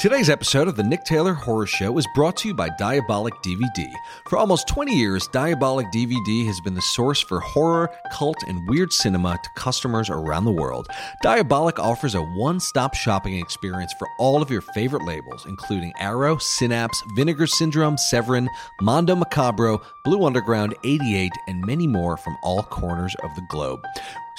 Today's episode of the Nick Taylor Horror Show is brought to you by Diabolik DVD. For almost 20 years, Diabolik DVD has been the source for horror, cult, and weird cinema to customers around the world. Diabolik offers a one stop shopping experience for all of your favorite labels, including Arrow, Synapse, Vinegar Syndrome, Severin, Mondo Macabro, Blue Underground, 88, and many more from all corners of the globe.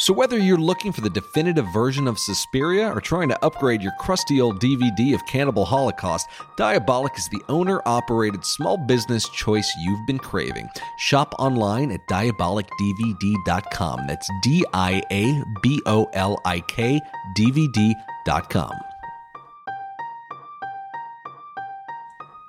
So, whether you're looking for the definitive version of Suspiria or trying to upgrade your crusty old DVD of Cannibal Holocaust, Diabolik is the owner operated small business choice you've been craving. Shop online at diabolikdvd.com. That's D I A B O L I K DVD.com.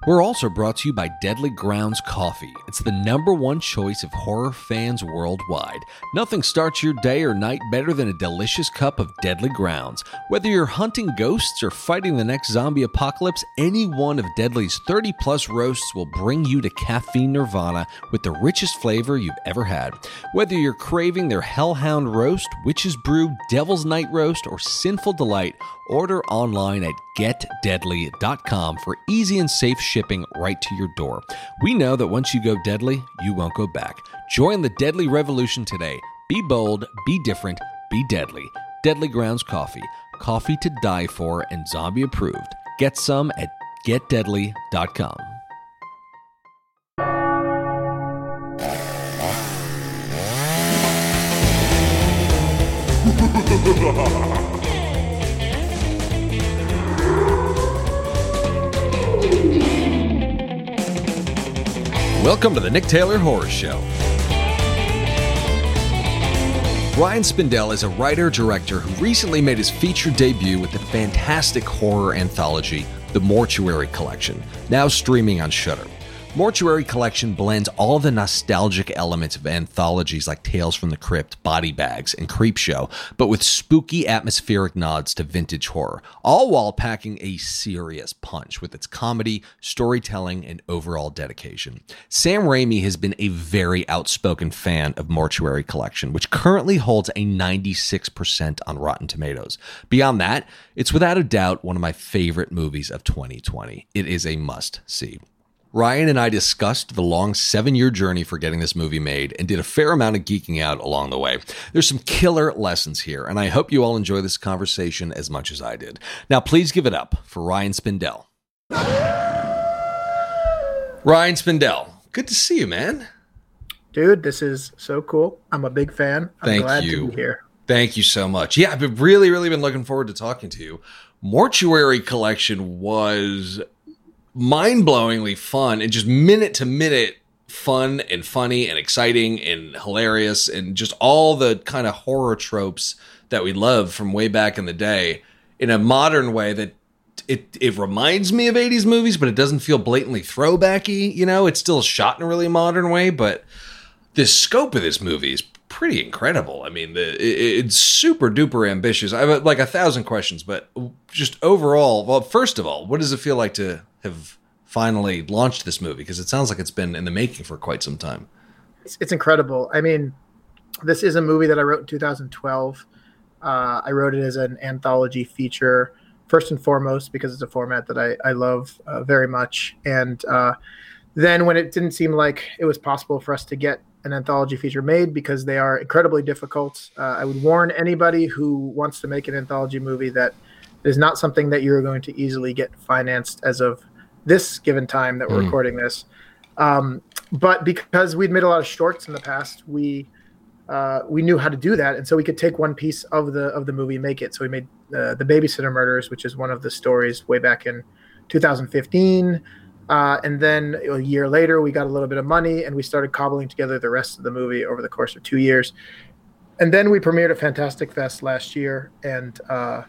We're also brought to you by Deadly Grounds Coffee. It's the number one choice of horror fans worldwide. Nothing starts your day or night better than a delicious cup of Deadly Grounds. Whether you're hunting ghosts or fighting the next zombie apocalypse, any one of Deadly's 30 plus roasts will bring you to caffeine nirvana with the richest flavor you've ever had. Whether you're craving their Hellhound Roast, Witch's Brew, Devil's Night Roast, or Sinful Delight, order online at getdeadly.com for easy and safe shipping right to your door. We know that once you go deadly, you won't go back. Join the deadly revolution today. Be bold, be different, be deadly. Deadly Grounds Coffee. Coffee to die for and zombie approved. Get some at getdeadly.com. Welcome to the Nick Taylor Horror Show. Ryan Spindell is a writer director who recently made his feature debut with the fantastic horror anthology, The Mortuary Collection, now streaming on Shudder. Mortuary Collection blends all the nostalgic elements of anthologies like Tales from the Crypt, Body Bags, and Creepshow, but with spooky atmospheric nods to vintage horror, all while packing a serious punch with its comedy, storytelling, and overall dedication. Sam Raimi has been a very outspoken fan of Mortuary Collection, which currently holds a 96% on Rotten Tomatoes. Beyond that, it's without a doubt one of my favorite movies of 2020. It is a must see. Ryan and I discussed the long seven year journey for getting this movie made and did a fair amount of geeking out along the way. There's some killer lessons here, and I hope you all enjoy this conversation as much as I did. Now, please give it up for Ryan Spindell. Ryan Spindell, good to see you, man. Dude, this is so cool. I'm a big fan. I'm Thank glad you. to be here. Thank you so much. Yeah, I've been really, really been looking forward to talking to you. Mortuary Collection was mind blowingly fun and just minute to minute fun and funny and exciting and hilarious and just all the kind of horror tropes that we love from way back in the day in a modern way that it it reminds me of 80s movies but it doesn't feel blatantly throwbacky you know? It's still shot in a really modern way but the scope of this movie is pretty incredible. I mean, the, it, it's super duper ambitious. I have like a thousand questions, but just overall, well, first of all, what does it feel like to have finally launched this movie? Because it sounds like it's been in the making for quite some time. It's, it's incredible. I mean, this is a movie that I wrote in 2012. Uh, I wrote it as an anthology feature, first and foremost, because it's a format that I, I love uh, very much. And uh, then when it didn't seem like it was possible for us to get an anthology feature made because they are incredibly difficult. Uh, I would warn anybody who wants to make an anthology movie that it is not something that you're going to easily get financed as of this given time that we're Mm. recording this. Um, but because we'd made a lot of shorts in the past, we uh, we knew how to do that, and so we could take one piece of the of the movie and make it. So we made uh, the Babysitter Murders, which is one of the stories way back in 2015. Uh, and then a year later, we got a little bit of money and we started cobbling together the rest of the movie over the course of two years. And then we premiered at Fantastic Fest last year, and uh,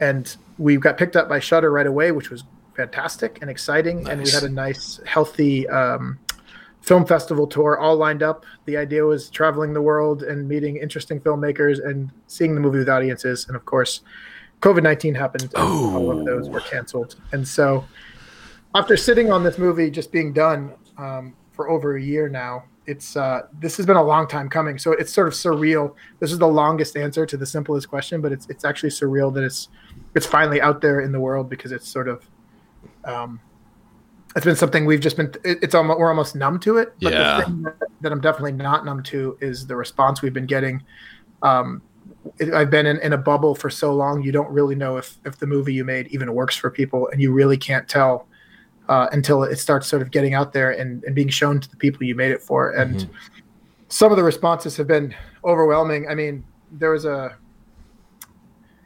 and we got picked up by Shudder right away, which was fantastic and exciting. And we had a nice, healthy um, film festival tour all lined up. The idea was traveling the world and meeting interesting filmmakers and seeing the movie with audiences. And of course, COVID nineteen happened, and all of those were canceled. And so, after sitting on this movie just being done um, for over a year now, it's uh, this has been a long time coming. So it's sort of surreal. This is the longest answer to the simplest question, but it's it's actually surreal that it's it's finally out there in the world because it's sort of um, it's been something we've just been. It, it's almost we're almost numb to it. But yeah. the thing that, that, I'm definitely not numb to is the response we've been getting. Um, I've been in, in a bubble for so long. You don't really know if if the movie you made even works for people, and you really can't tell uh, until it starts sort of getting out there and, and being shown to the people you made it for. And mm-hmm. some of the responses have been overwhelming. I mean, there was a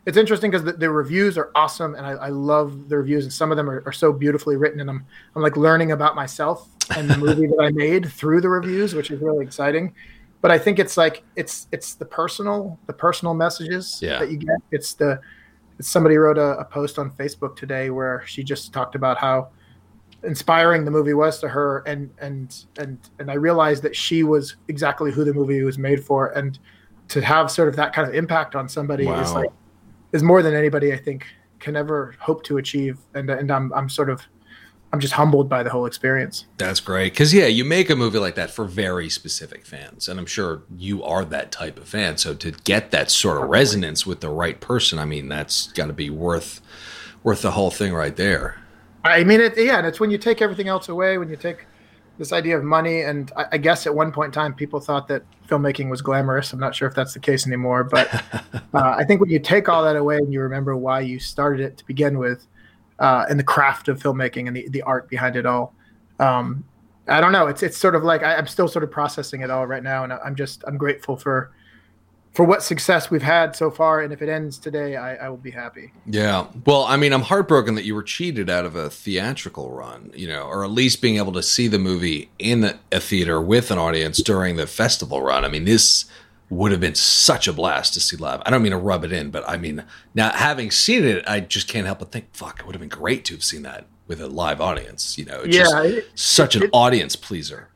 it's interesting because the, the, reviews are awesome and I, I, love the reviews and some of them are, are, so beautifully written and I'm, I'm like learning about myself and the movie that I made through the reviews, which is really exciting. But I think it's like it's it's the personal the personal messages yeah. that you get. It's the it's somebody wrote a, a post on Facebook today where she just talked about how inspiring the movie was to her and and and and I realized that she was exactly who the movie was made for and to have sort of that kind of impact on somebody wow. is like is more than anybody I think can ever hope to achieve. And and I'm I'm sort of I'm just humbled by the whole experience. That's great. Cause yeah, you make a movie like that for very specific fans. And I'm sure you are that type of fan. So to get that sort of resonance with the right person, I mean, that's gotta be worth worth the whole thing right there. I mean it yeah, and it's when you take everything else away, when you take this idea of money and I, I, guess at one point in time people thought that filmmaking was glamorous. I'm not sure if that's the case anymore but uh, i think when you take all that away and you remember why you started it to begin with uh, and the craft of filmmaking and the, the art behind it all um, i don't know. It's it's sort of like I, i'm still sort of processing it all right now and i'm just i'm grateful for for what success we've had so far. And if it ends today, I, I, will be happy. Yeah. Well, I mean, I'm heartbroken that you were cheated out of a theatrical run, you know, or at least being able to see the movie in a theater with an audience during the festival run. I mean, this would have been such a blast to see live. I don't mean to rub it in, but I mean, now having seen it, I just can't help but think, fuck, it would have been great to have seen that with a live audience. You know, it's yeah, it, such it, an it, audience pleaser.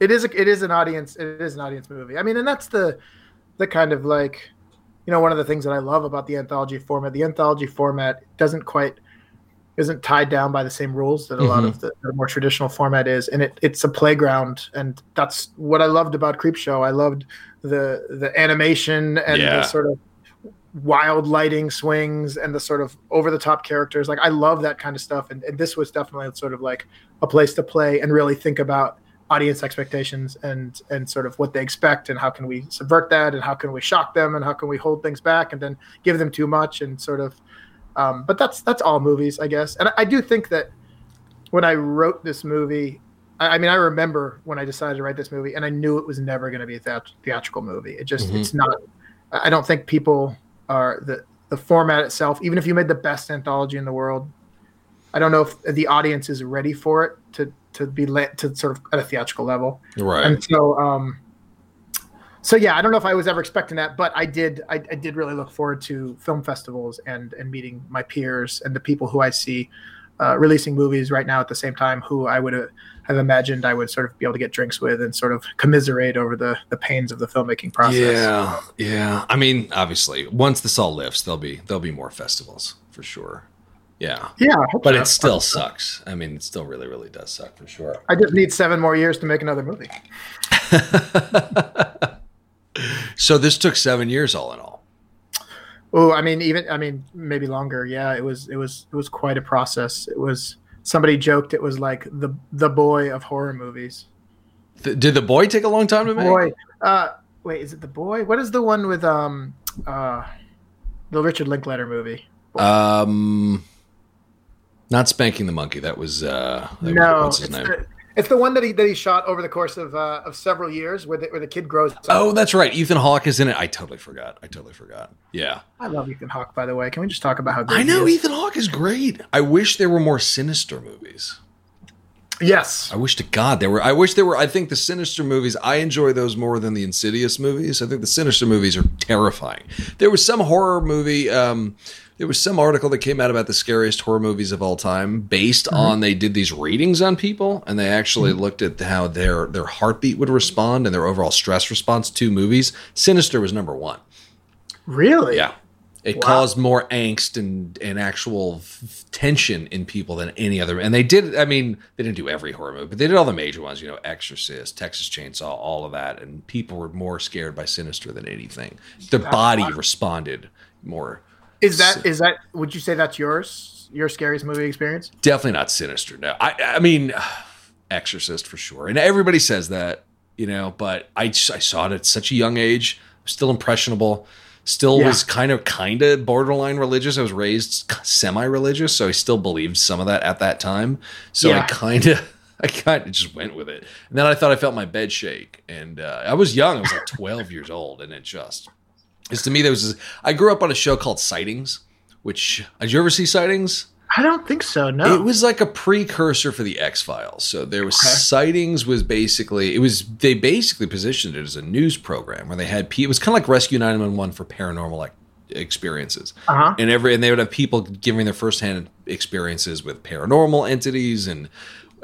It is. A, it is an audience. It is an audience movie. I mean, and that's the the kind of like you know one of the things that I love about the anthology format. The anthology format doesn't quite isn't tied down by the same rules that a mm-hmm. lot of the, the, more traditional format is, and it, it's a playground, and that's what I loved about Creepshow. I loved the the animation and yeah. the sort of wild lighting swings and the sort of over the top characters. Like I love that kind of stuff, and, and this was definitely sort of like a place to play and really think about audience expectations and and sort of what they expect and how can we subvert that and how can we shock them and how can we hold things back and then give them too much and sort of um, but that's that's all movies i guess and I, do think that when i wrote this movie I, I, mean i remember when i decided to write this movie and i knew it was never going to be a theat- theatrical movie it just mm-hmm. it's not i don't think people are the the format itself even if you made the best anthology in the world i don't know if the audience is ready for it to to be lit to sort of at a theatrical level. Right. And so, um, so yeah, I don't know if I was ever expecting that, but I did. I, I, did really look forward to film festivals and and meeting my peers and the people who I see uh, releasing movies right now at the same time, who I would have imagined I would sort of be able to get drinks with and sort of commiserate over the the pains of the filmmaking process. Yeah, yeah. I mean, obviously, once this all lifts, there'll be there'll be more festivals for sure. Yeah. Yeah. But so. it still sucks. I mean, it still really, really does suck for sure. I just need seven more years to make another movie. so this took seven years all in all. Oh, I mean, even I mean, maybe longer. Yeah, it was it was it was quite a process. It was somebody joked it was like the the boy of horror movies. Did the boy take a long time to make? Boy, uh, wait, is it the boy? What is the one with um uh the Richard Linklater movie? Um not spanking the monkey. That was uh, that no. Was, it's, the, it's, the, one that he that he shot over the course of uh, of several years, where the, where the kid grows. Up. Oh, that's right. Ethan Hawke is in it. I totally forgot. I totally forgot. Yeah. I love Ethan Hawke. By the way, can we just talk about how great I know Ethan Hawke is great. I wish there were more sinister movies. Yes. I wish to God there were. I wish there were. I think the Sinister movies, I enjoy those more than the Insidious movies. I think the Sinister movies are terrifying. There was some horror movie. Um, there was some article that came out about the scariest horror movies of all time based mm-hmm. on they did these ratings on people and they actually mm-hmm. looked at how their their heartbeat would respond and their overall stress response to movies. Sinister was number 1. Really? Yeah. It wow. caused more angst and, and actual f- tension in people than any other. And they did, I mean, they didn't do every horror movie, but they did all the major ones, you know, Exorcist, Texas Chainsaw, all of that. And people were more scared by Sinister than anything. Their body responded more Is that is that? Would you say that's yours? Your scariest movie experience? Definitely not Sinister. No, I I mean, Exorcist for sure, and everybody says that, you know. But I I saw it at such a young age. Still impressionable. Still Yeah. was kind of kind of borderline religious. I was raised semi-religious, so I still believed some of that at that time. So I kind of. I kind of just went with it, and then I thought I felt my bed shake, and uh, I was young. I was like twelve years old, and it just is to me. There was. This, I grew up on a show called Sightings, which did you ever see Sightings? I don't think so. No. It was like a precursor for the X Files. So there was Okay. sightings was basically it was they basically positioned it as a news program where they had it was kind of like Rescue 911 for paranormal like experiences. uh huh. And every and they would have people giving their firsthand experiences with paranormal entities and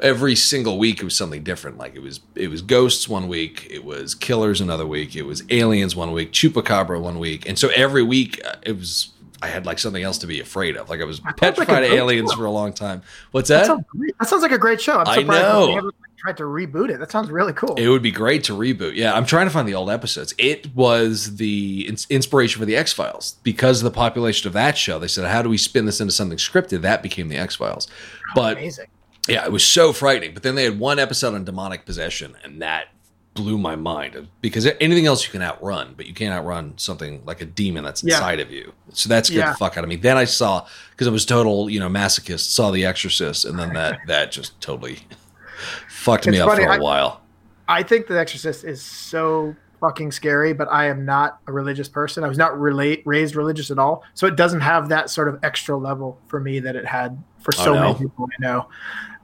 every single week it was something different. Like it was it was ghosts one week, it was killers another week, it was aliens one week, chupacabra one week. And so every week uh, it was I had like something else to be afraid of. Like I was sounds like petrified of aliens show. for a long time. What's That that? sounds, that sounds like a great show. I'm surprised that know. haven't tried to reboot it. That sounds really cool. It would be great to reboot. Yeah, I'm trying to find the old episodes. It was the ins- inspiration for the X Files because of the population of that show. They said, "How do we spin this into something scripted?" That became the X Files. But Amazing. Yeah, it was so frightening. But then they had one episode on demonic possession, and that blew my mind uh, because anything else you can outrun, but you can't outrun something like a demon that's Yeah. inside of you. So that scared Yeah. the fuck out of me. Then I saw because I was total, you know, masochist. Saw The Exorcist, and then that that just totally fucked me It's up for a I- while. I think The Exorcist is so fucking scary, but I am not a religious person. I was not relate raised religious at all, so it doesn't have that sort of extra level for me that it had for so many people I know.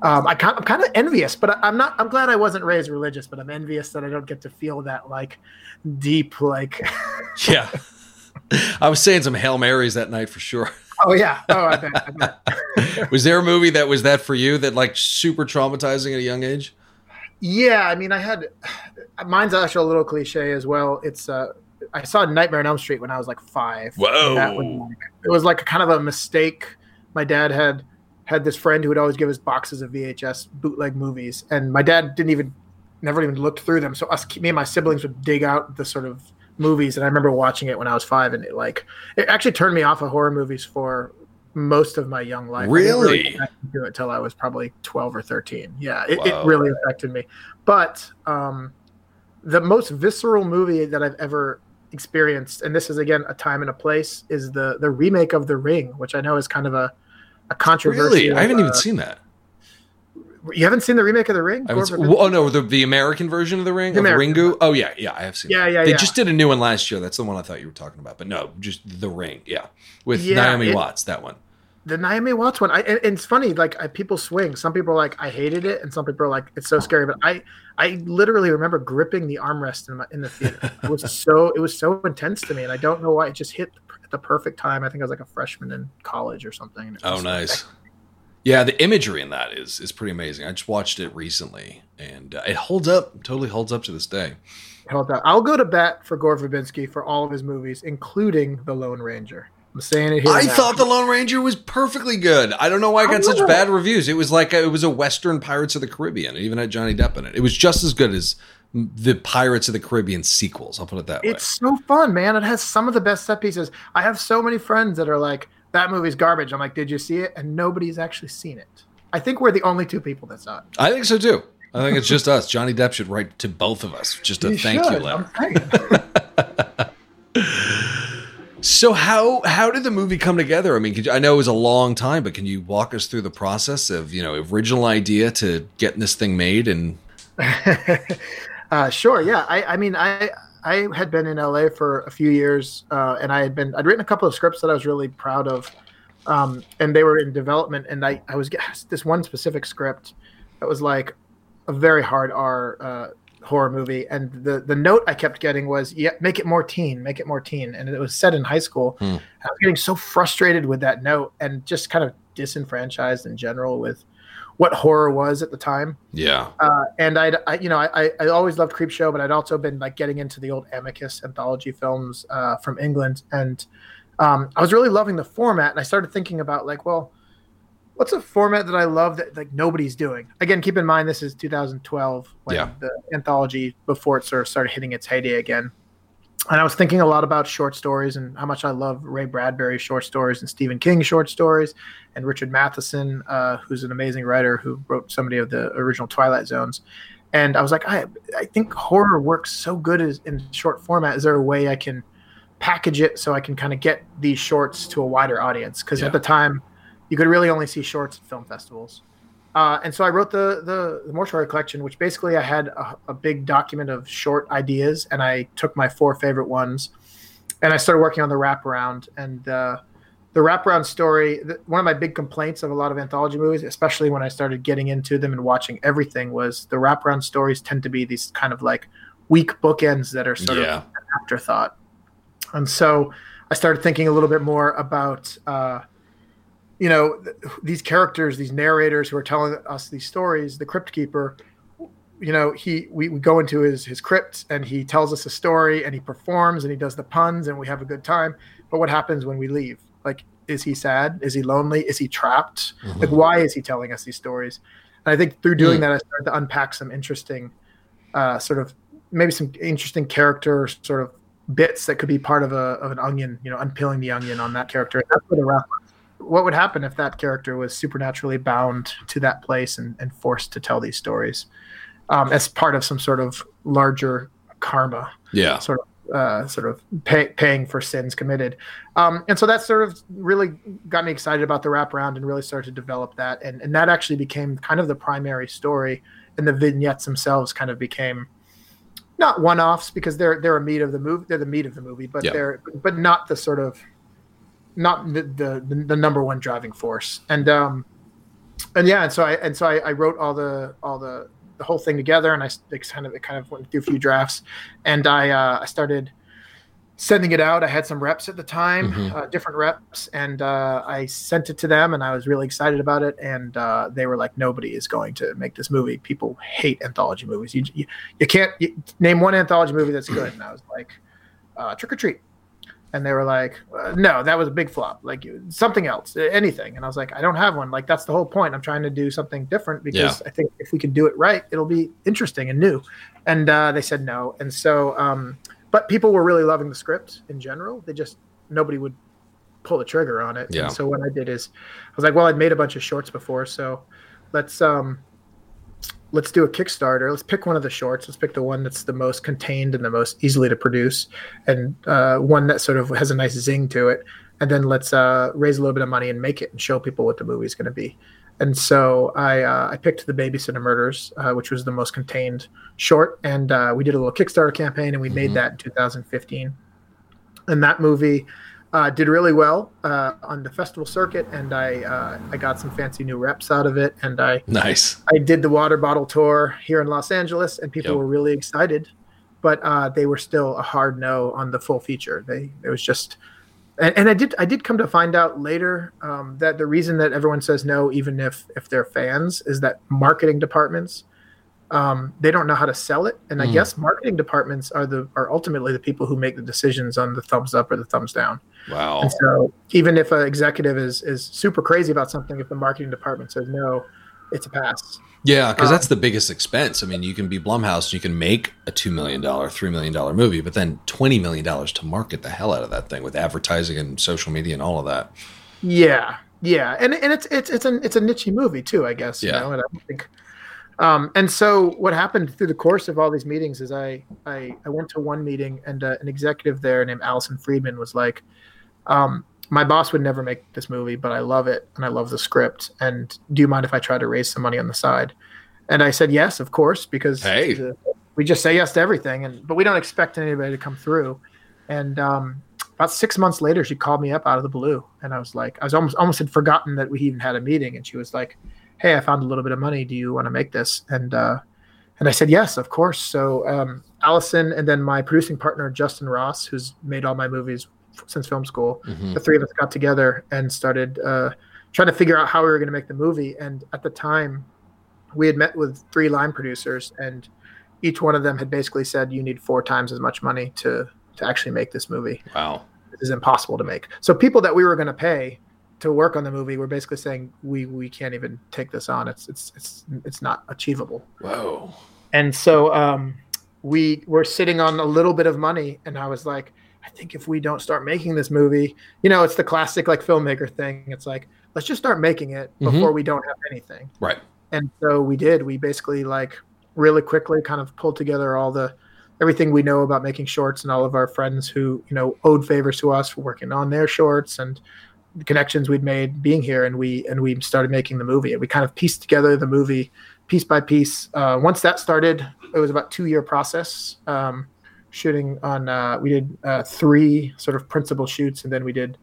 Um, I kind, I'm kind of envious, but I- I'm not. I'm glad I wasn't raised religious, but I'm envious that I don't get to feel that like deep, like. Yeah. I was saying some Hail Marys that night for sure. oh yeah. Oh, I bet. I bet. Was there a movie that was that for you that like super traumatizing at a young age? Yeah, I mean, I had mine's actually a little cliche as well. It's uh, I saw Nightmare on Elm Street when I was like five. Whoa. And that was it was like a kind of a mistake. My dad had had this friend who would always give us boxes of VHS bootleg movies, and my dad didn't even never even looked through them. So us, me and my siblings would dig out the sort of movies, and I remember watching it when I was five, and it like it actually turned me off of horror movies for most of my young life. I didn't Really? back into it until I was probably twelve or thirteen. Yeah, it, Wow. it really affected me. But um, the most visceral movie that I've ever experienced, and this is again a time and a place, is the the remake of The Ring, which I know is kind of a a controversy. Really? I haven't even uh, seen that. You haven't seen the remake of The Ring? Seen, oh no, the, the American version of the Ring, The of American Ringu. Oh yeah, yeah, I have seen. It. Yeah, that. yeah, They yeah. just did a new one last year. That's the one I thought you were talking about. But no, just the Ring. Yeah, with Yeah, Naomi it- Watts. That one. The Naomi Watts one. I, and, and it's funny, like I, people swing. Some people are like, I hated it, and some people are like, it's so scary. But I, I literally remember gripping the armrest in, my, in the theater. It was so, it was so intense to me, and I don't know why. It just hit at the perfect time. I think I was like a freshman in college or something. Oh, nice. Yeah, the imagery in that is is pretty amazing. I just watched it recently, and uh, it holds up. Totally holds up to this day. Held up. I'll go to bat for Gore Verbinski for all of his movies, including The Lone Ranger. I'm saying it here. I now. thought the Lone Ranger was perfectly good. I don't know why I got such bad reviews. It was like a, it was a Western Pirates of the Caribbean. It even had Johnny Depp in it. It was just as good as the Pirates of the Caribbean sequels. I'll put it that way. It's so fun, man. It has some of the best set pieces. I have so many friends that are like, that movie's garbage. I'm like, did you see it? And nobody's actually seen it. I think we're the only two people that saw it. I think so too. I think it's just us. Johnny Depp should write to both of us just a He thank you should, letter. So how how did the movie come together? I mean, you, I know it was a long time, but can you walk us through the process of you know original idea to getting this thing made? And uh, sure, yeah. I, I mean, I I had been in LA for a few years, uh, and I had been I'd written a couple of scripts that I was really proud of, um, and they were in development. And I I was this one specific script that was like a very hard R uh, horror movie, and the the note I kept getting was, "Yeah, make it more teen, make it more teen," and it was set in high school. Hmm. I was getting so frustrated with that note, and just kind of disenfranchised in general with what horror was at the time yeah, uh, and I'd, I, you know, I, I always loved Creepshow, but I'd also been like getting into the old Amicus anthology films uh, from England, and um, I was really loving the format. And I started thinking about like, well, what's a format that I love that like nobody's doing? Again, keep in mind this is 2012 when Yeah. the anthology before it sort of started hitting its heyday again. and I was thinking a lot about short stories and how much I love Ray Bradbury's short stories and Stephen King's short stories, and Richard Matheson, uh, who's an amazing writer who wrote so many of the original Twilight Zones. And I was like, I, I think horror works so good as, in short format. Is there a way I can package it so I can kind of get these shorts to a wider audience? Because yeah. at the time, you could really only see shorts at film festivals. Uh, and so I wrote the, the, the mortuary collection, which basically I had a, a, big document of short ideas, and I took my four favorite ones, and I started working on the wraparound. And uh, the wraparound story, the, one of my big complaints of a lot of anthology movies, especially when I started getting into them and watching everything, was the wraparound stories tend to be these kind of like weak bookends that are sort yeah. of an afterthought. And so I started thinking a little bit more about. Uh, you know these characters these narrators who are telling us these stories the crypt keeper you know he we, we go into his his crypt and he tells us a story and he performs and he does the puns and we have a good time. But what happens when we leave? Like is he sad? Is he lonely? Is he trapped? Mm-hmm. like why is he telling us these stories? And i think through doing mm. that i started to unpack some interesting uh, sort of maybe some interesting character sort of bits that could be part of a of an onion you know unpeeling the onion on that character. And that's where the wrap what would happen if that character was supernaturally bound to that place and, and forced to tell these stories um, as part of some sort of larger karma? Yeah. Sort of uh, sort of pay, paying for sins committed. Um, and so that sort of really got me excited about the wraparound and really started to develop that. And, and that actually became kind of the primary story and the vignettes themselves kind of became not one-offs because they're they're a meat of the movie they're the meat of the movie but yeah. they're but not the sort of not the, the, the number one driving force. And um, and yeah, and so I and so I, I wrote all the all the the whole thing together, and I kind of it kind of went through a few drafts, and I uh, I started sending it out. I had some reps at the time, mm-hmm. uh, different reps, and uh, I sent it to them, and I was really excited about it. And uh, they were like, "Nobody is going to make this movie. People hate anthology movies. You you, you can't you, name one anthology movie that's good." And I was like, uh, "Trick or Treat." And they were like, uh, "No, that was a big flop. Like something else, anything." And I was like, "I don't have one. Like that's the whole point. I'm trying to do something different because yeah. I think if we can do it right, it'll be interesting and new." And uh, they said no, and so, um, but people were really loving the script in general. They just nobody would pull the trigger on it. Yeah. And so what I did is, I was like, "Well, I'd made a bunch of shorts before, so let's um, let's do a Kickstarter. Let's pick one of the shorts. Let's pick the one that's the most contained and the most easily to produce, and uh, one that sort of has a nice zing to it. And then let's uh, raise a little bit of money and make it and show people what the movie is going to be. And so I uh, I picked the Babysitter Murders, uh, which was the most contained short, and uh, we did a little Kickstarter campaign, and we mm-hmm. made that in 2015. And that movie uh, did really well uh, on the festival circuit, and I uh, I got some fancy new reps out of it, and I nice. I did the water bottle tour here in Los Angeles, and people yep. were really excited, but uh, they were still a hard no on the full feature. They it was just, and, and I did I did come to find out later um, that the reason that everyone says no, even if if they're fans, is that marketing departments um, they don't know how to sell it. And i mm. guess marketing departments are the are ultimately the people who make the decisions on the thumbs up or the thumbs down. Wow. And so even if an executive is is super crazy about something if the marketing department says no it's a pass. Yeah because um, that's the biggest expense. I mean you can be blumhouse you can make a $2 million $3 million movie but then $20 million to market the hell out of that thing with advertising and social media and all of that. Yeah yeah. And, and it's it's it's a it's a niche movie too i guess yeah. you know and i don't think um, and so what happened through the course of all these meetings is I I, I went to one meeting and uh, an executive there named Allison Friedman was like, um, my boss would never make this movie, but I love it and I love the script. And do you mind if I try to raise some money on the side? And I said yes, of course, because hey. the, we just say yes to everything, and but we don't expect anybody to come through. And um, about six months later, she called me up out of the blue, and I was like, I was almost almost had forgotten that we even had a meeting, and she was like hey, I found a little bit of money. Do you want to make this? And uh, and I said yes, of course. So um, Allison and then my producing partner Justin Ross, who's made all my movies since film school, mm-hmm. the three of us got together and started uh, trying to figure out how we were going to make the movie. And at the time, we had met with three line producers, and each one of them had basically said, "You need four times as much money to to actually make this movie." Wow, this is impossible to make. So people that we were going to pay to work on the movie, we're basically saying we we can't even take this on. It's it's it's it's not achievable. Whoa. And so um, we were sitting on a little bit of money, and I was like, I think if we don't start making this movie, you know, it's the classic like filmmaker thing. It's like let's just start making it Mhm. before we don't have anything. Right. And so we did. We basically like really quickly kind of pulled together all the everything we know about making shorts and all of our friends who you know owed favors to us for working on their shorts and connections we'd made being here and we and we started making the movie. And we kind of pieced together the movie piece by piece. Uh, once that started it was about two year process um, shooting on uh, we did uh, three sort of principal shoots and then we did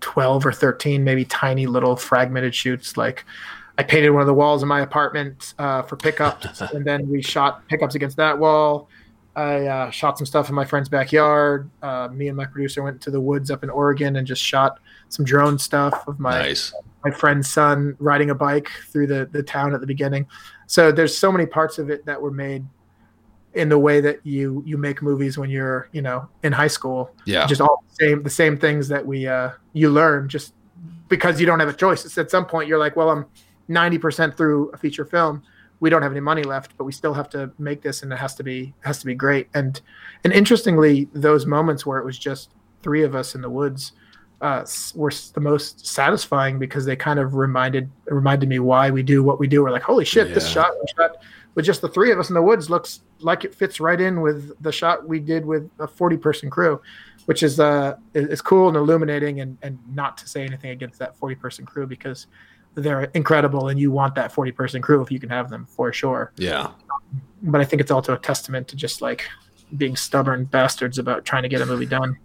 12 or 13 maybe tiny little fragmented shoots. Like i painted one of the walls in my apartment uh, for pickups and then we shot pickups against that wall. I uh, shot some stuff in my friend's backyard. Uh, me and my producer went to the woods up in oregon and just shot some drone stuff of my nice. my friend's son riding a bike through the, the town at the beginning. So there's so many parts of it that were made in the way that you you make movies when you're you know in high school. Yeah. Just all the same the same things that we uh, you learn just because you don't have a choice. It's at some point you're like, well, I'm 90% through a feature film. We don't have any money left, but we still have to make this, and it has to be has to be great. And and interestingly, those moments where it was just three of us in the woods uh, were the most satisfying because they kind of reminded reminded me why we do what we do. We're like, holy shit, this shot shot with just the three of us in the woods looks like it fits right in with the shot we did with a 40 person crew, which is uh is cool and illuminating and and not to say anything against that 40 person crew because they're incredible and you want that 40 person crew if you can have them for sure. Yeah. But I think it's also a testament to just like being stubborn bastards about trying to get a movie done.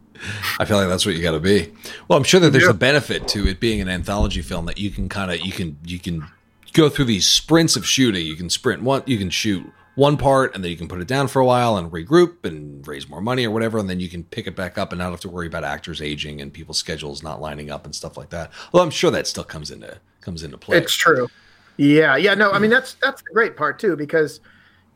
I feel like that's what you got to be. Well, I'm sure that there's Yeah. a benefit to it being an anthology film that you can kind of you can you can go through these sprints of shooting. You can sprint one, you can shoot one part, and then you can put it down for a while and regroup and raise more money or whatever, and then you can pick it back up and not have to worry about actors aging and people's schedules not lining up and stuff like that. Well, I'm sure that still comes into comes into play. It's true. Yeah, yeah. No, I mean that's that's the great part too because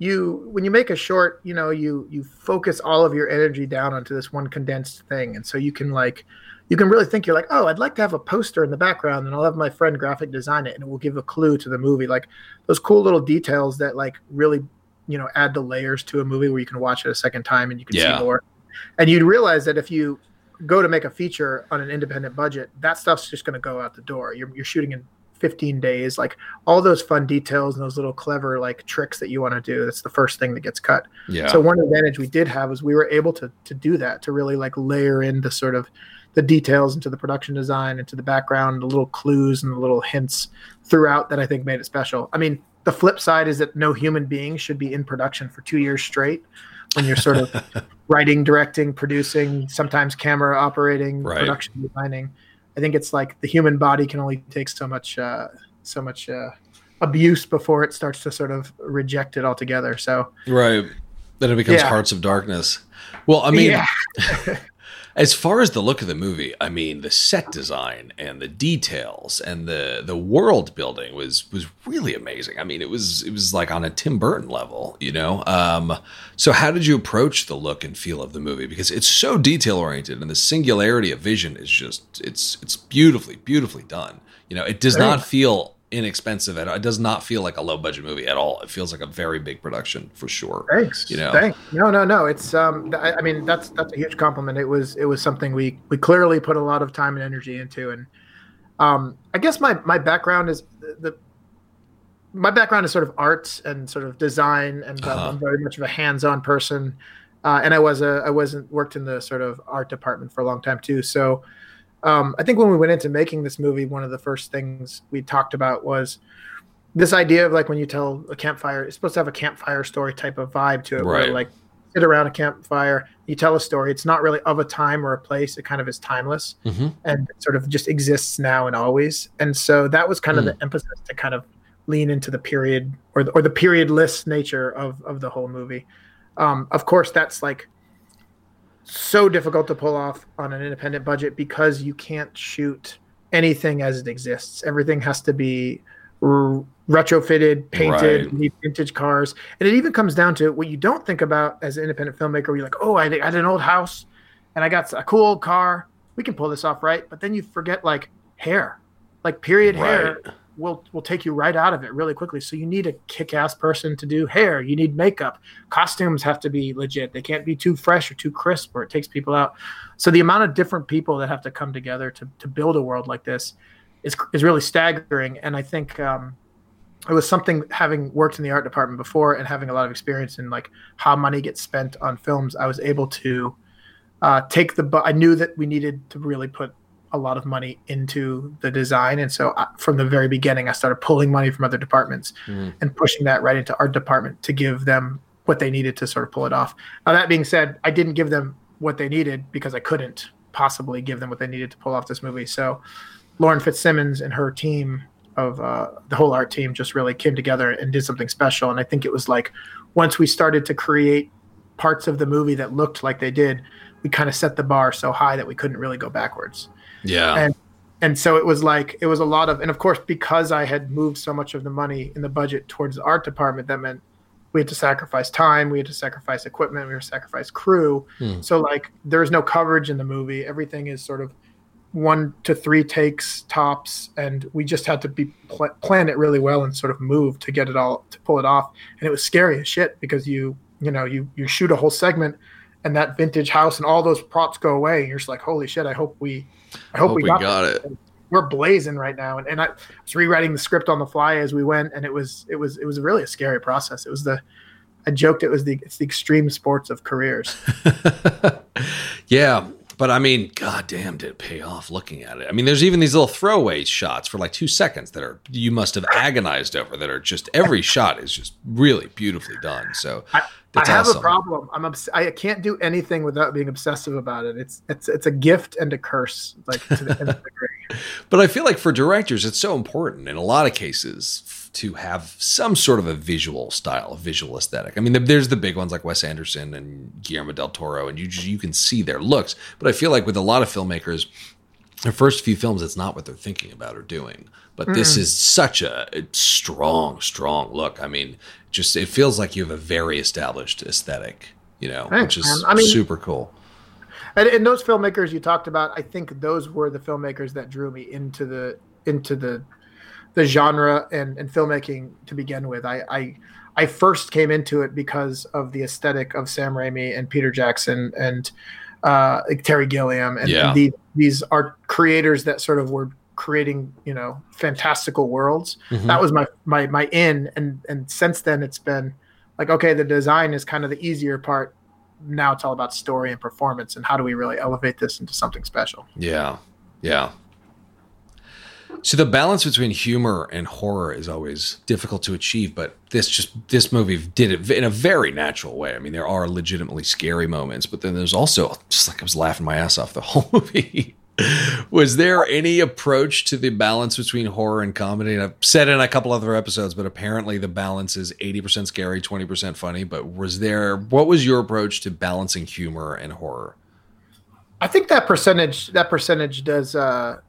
you when you make a short, you know, you you focus all of your energy down onto this one condensed thing, and so you can like you can really think you're like, oh, I'd like to have a poster in the background, and I'll have my friend graphic design it, and it will give a clue to the movie, like those cool little details that like really you know add the layers to a movie where you can watch it a second time and you can Yeah. see more, and you'd realize that if you go to make a feature on an independent budget, that stuff's just going to go out the door. You're, you're shooting in 15 days, like all those fun details and those little clever like tricks that you want to do. That's the first thing that gets cut. yeah. So one advantage we did have was we were able to to do that to really like layer in the sort of the details into the production design, into the background, the little clues and the little hints throughout that I think made it special. I mean, the flip side is that no human being should be in production for two years straight when you're sort of writing, directing, producing, sometimes camera operating, Right. production designing. I think it's like the human body can only take so much, uh, so much uh, abuse before it starts to sort of reject it altogether. So Right. Then it becomes Yeah. Hearts of Darkness. Well, I mean, yeah, as far as the look of the movie, I mean, the set design and the details and the the world building was was really amazing. I mean, it was it was like on a Tim Burton level, you know. Um, so, how did you approach the look and feel of the movie? Because it's so detail oriented, and the singularity of vision is just it's it's beautifully beautifully done. You know, it does not feel inexpensive at all. It does not feel like a low budget movie at all. It feels like a very big production for sure. thanks. You know. thanks. No, no, no. It's um. I, I mean, that's that's a huge compliment. It was it was something we we clearly put a lot of time and energy into, and um, I guess my my background is the. the my background is sort of arts and sort of design, and Uh-huh. I'm very much of a hands-on person. Uh, and I was a I wasn't worked in the sort of art department for a long time too. So um, I think when we went into making this movie, one of the first things we talked about was this idea of like when you tell a campfire, it's supposed to have a campfire story type of vibe to it, Right. where like sit around a campfire, you tell a story. It's not really of a time or a place. It kind of is timeless hmm and sort of just exists now and always. And so that was kind of Hmm. the emphasis to kind of lean into the period or the, or the periodless nature of of the whole movie. Um, of course, that's like so difficult to pull off on an independent budget because you can't shoot anything as it exists. Everything has to be r- retrofitted, painted, Right. vintage cars, and it even comes down to what you don't think about as an independent filmmaker. Where you're like, oh, I I had an old house, and I got a cool old car. We can pull this off, right? But then you forget like hair, like period hair Right. Will will take you right out of it really quickly. So you need a kick-ass person to do hair. You need makeup. Costumes have to be legit. They can't be too fresh or too crisp, or it takes people out. So the amount of different people that have to come together to to build a world like this is is really staggering. And I think um, it was something having worked in the art department before and having a lot of experience in like how money gets spent on films. I was able to uh, take the. I knew that we needed to really put a lot of money into the design, and so I, from the very beginning, I started pulling money from other departments mm. and pushing that right into art department to give them what they needed to sort of pull it off. Now that being said, I didn't give them what they needed because I couldn't possibly give them what they needed to pull off this movie. So Lauren Fitzsimmons and her team of uh, the whole art team just really came together and did something special. And I think it was like once we started to create parts of the movie that looked like they did, we kind of set the bar so high that we couldn't really go backwards. Yeah. And and so it was like it was a lot of and of course because I had moved so much of the money in the budget towards the art department, that meant we had to sacrifice time, we had to sacrifice equipment, we had to sacrifice crew. Hmm. So like there's no coverage in the movie. Everything is sort of one to three takes tops, and we just had to be pl- plan it really well and sort of move to get it all to pull it off. And it was scary as shit because you you know you you shoot a whole segment, and that vintage house and all those props go away, and you're just like, holy shit! I hope we, I hope, hope we, got, we got it. We're blazing right now, and, and I was rewriting the script on the fly as we went, and it was it was it was really a scary process. It was the I joked it was the it's the extreme sports of careers. yeah, but I mean, god damn, did it pay off looking at it. I mean, there's even these little throwaway shots for like two seconds that are you must have agonized over that are just every shot is just really beautifully done. So I, I have awesome. a problem. I'm obs- I can't do anything without being obsessive about it. It's it's it's a gift and a curse, like to the nth degree. But I feel like for directors, it's so important in a lot of cases to have some sort of a visual style, a visual aesthetic. I mean, there's the big ones like Wes Anderson and Guillermo del Toro, and you just, you can see their looks. But I feel like with a lot of filmmakers, their first few films, it's not what they're thinking about or doing. But mm. this is such a, a strong, strong look. I mean, just it feels like you have a very established aesthetic, you know, Thanks, which is I mean, super cool. And, and those filmmakers you talked about, I think those were the filmmakers that drew me into the into the the genre and, and filmmaking to begin with. I, I I first came into it because of the aesthetic of Sam Raimi and Peter Jackson and uh, like Terry Gilliam and, yeah. and the, these are creators that sort of were creating you know fantastical worlds. Mm-hmm. That was my my my in and and since then it's been like okay the design is kind of the easier part. Now it's all about story and performance and how do we really elevate this into something special. Yeah, yeah. So the balance between humor and horror is always difficult to achieve, but this just this movie did it in a very natural way. I mean, there are legitimately scary moments, but then there's also just like I was laughing my ass off the whole movie. was there any approach to the balance between horror and comedy? And I've said in a couple other episodes, but apparently the balance is 80% scary, 20% funny. But was there what was your approach to balancing humor and horror? I think that percentage that percentage does uh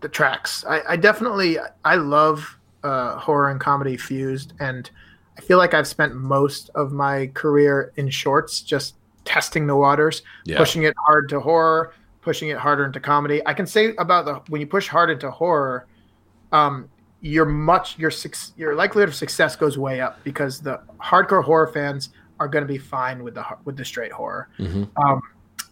the tracks. I, I definitely I love uh, horror and comedy fused, and I feel like I've spent most of my career in shorts, just testing the waters, yeah. pushing it hard to horror, pushing it harder into comedy. I can say about the when you push hard into horror, um, your much your your likelihood of success goes way up because the hardcore horror fans are going to be fine with the with the straight horror. Mm-hmm. Um,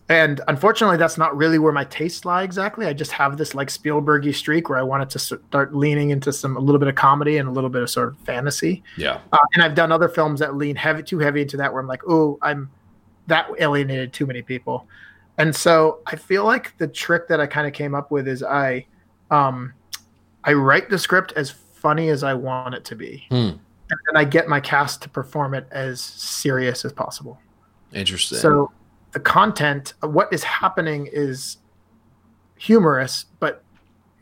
and unfortunately that's not really where my tastes lie exactly. I just have this like spielbergy streak where i wanted to start leaning into some a little bit of comedy and a little bit of sort of fantasy. Yeah. Uh, and i've done other films that lean heavy too heavy into that where i'm like oh i'm that alienated too many people. And so i feel like the trick that i kind of came up with is i um i write the script as funny as i want it to be. Hmm. and then i get my cast to perform it as serious as possible. Interesting. So the content what is happening is humorous but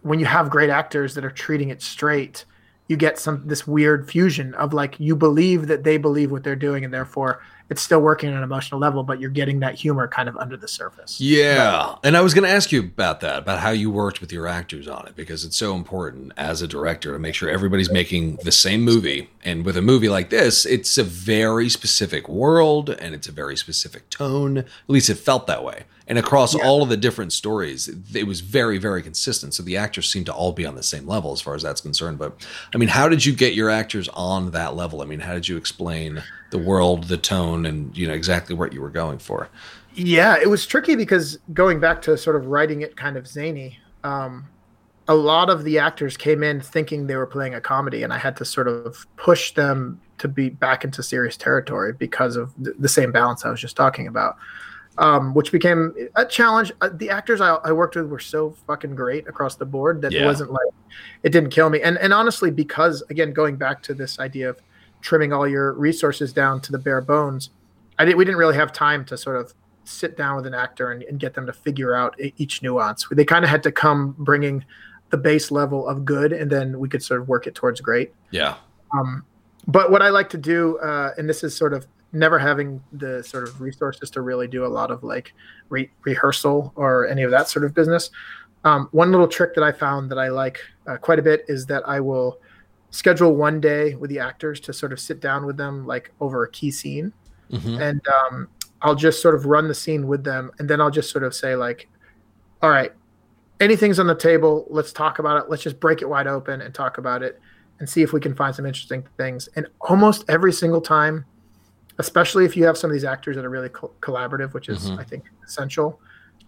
when you have great actors that are treating it straight you get some this weird fusion of like you believe that they believe what they're doing and therefore it's still working on an emotional level, but you're getting that humor kind of under the surface. Yeah. And I was going to ask you about that, about how you worked with your actors on it, because it's so important as a director to make sure everybody's making the same movie. And with a movie like this, it's a very specific world and it's a very specific tone. At least it felt that way. And across yeah. all of the different stories, it was very, very consistent. So the actors seemed to all be on the same level as far as that's concerned. But I mean, how did you get your actors on that level? I mean, how did you explain the world, the tone, and you know exactly what you were going for? Yeah, it was tricky because going back to sort of writing it kind of zany, um, a lot of the actors came in thinking they were playing a comedy, and I had to sort of push them to be back into serious territory because of the same balance I was just talking about um, which became a challenge. Uh, the actors I, I, worked with were so fucking great across the board that yeah. it wasn't like it didn't kill me. And and honestly, because again, going back to this idea of trimming all your resources down to the bare bones, I did, we didn't really have time to sort of sit down with an actor and, and get them to figure out each nuance. They kind of had to come bringing the base level of good, and then we could sort of work it towards great. Yeah. Um, but what I like to do, uh, and this is sort of never having the sort of resources to really do a lot of like re- rehearsal or any of that sort of business. Um, one little trick that I found that I like uh, quite a bit is that I will schedule one day with the actors to sort of sit down with them like over a key scene, mm-hmm. and um, I'll just sort of run the scene with them, and then I'll just sort of say like, "All right, anything's on the table. Let's talk about it. Let's just break it wide open and talk about it." And see if we can find some interesting things. And almost every single time, especially if you have some of these actors that are really co- collaborative, which is mm-hmm. I think essential.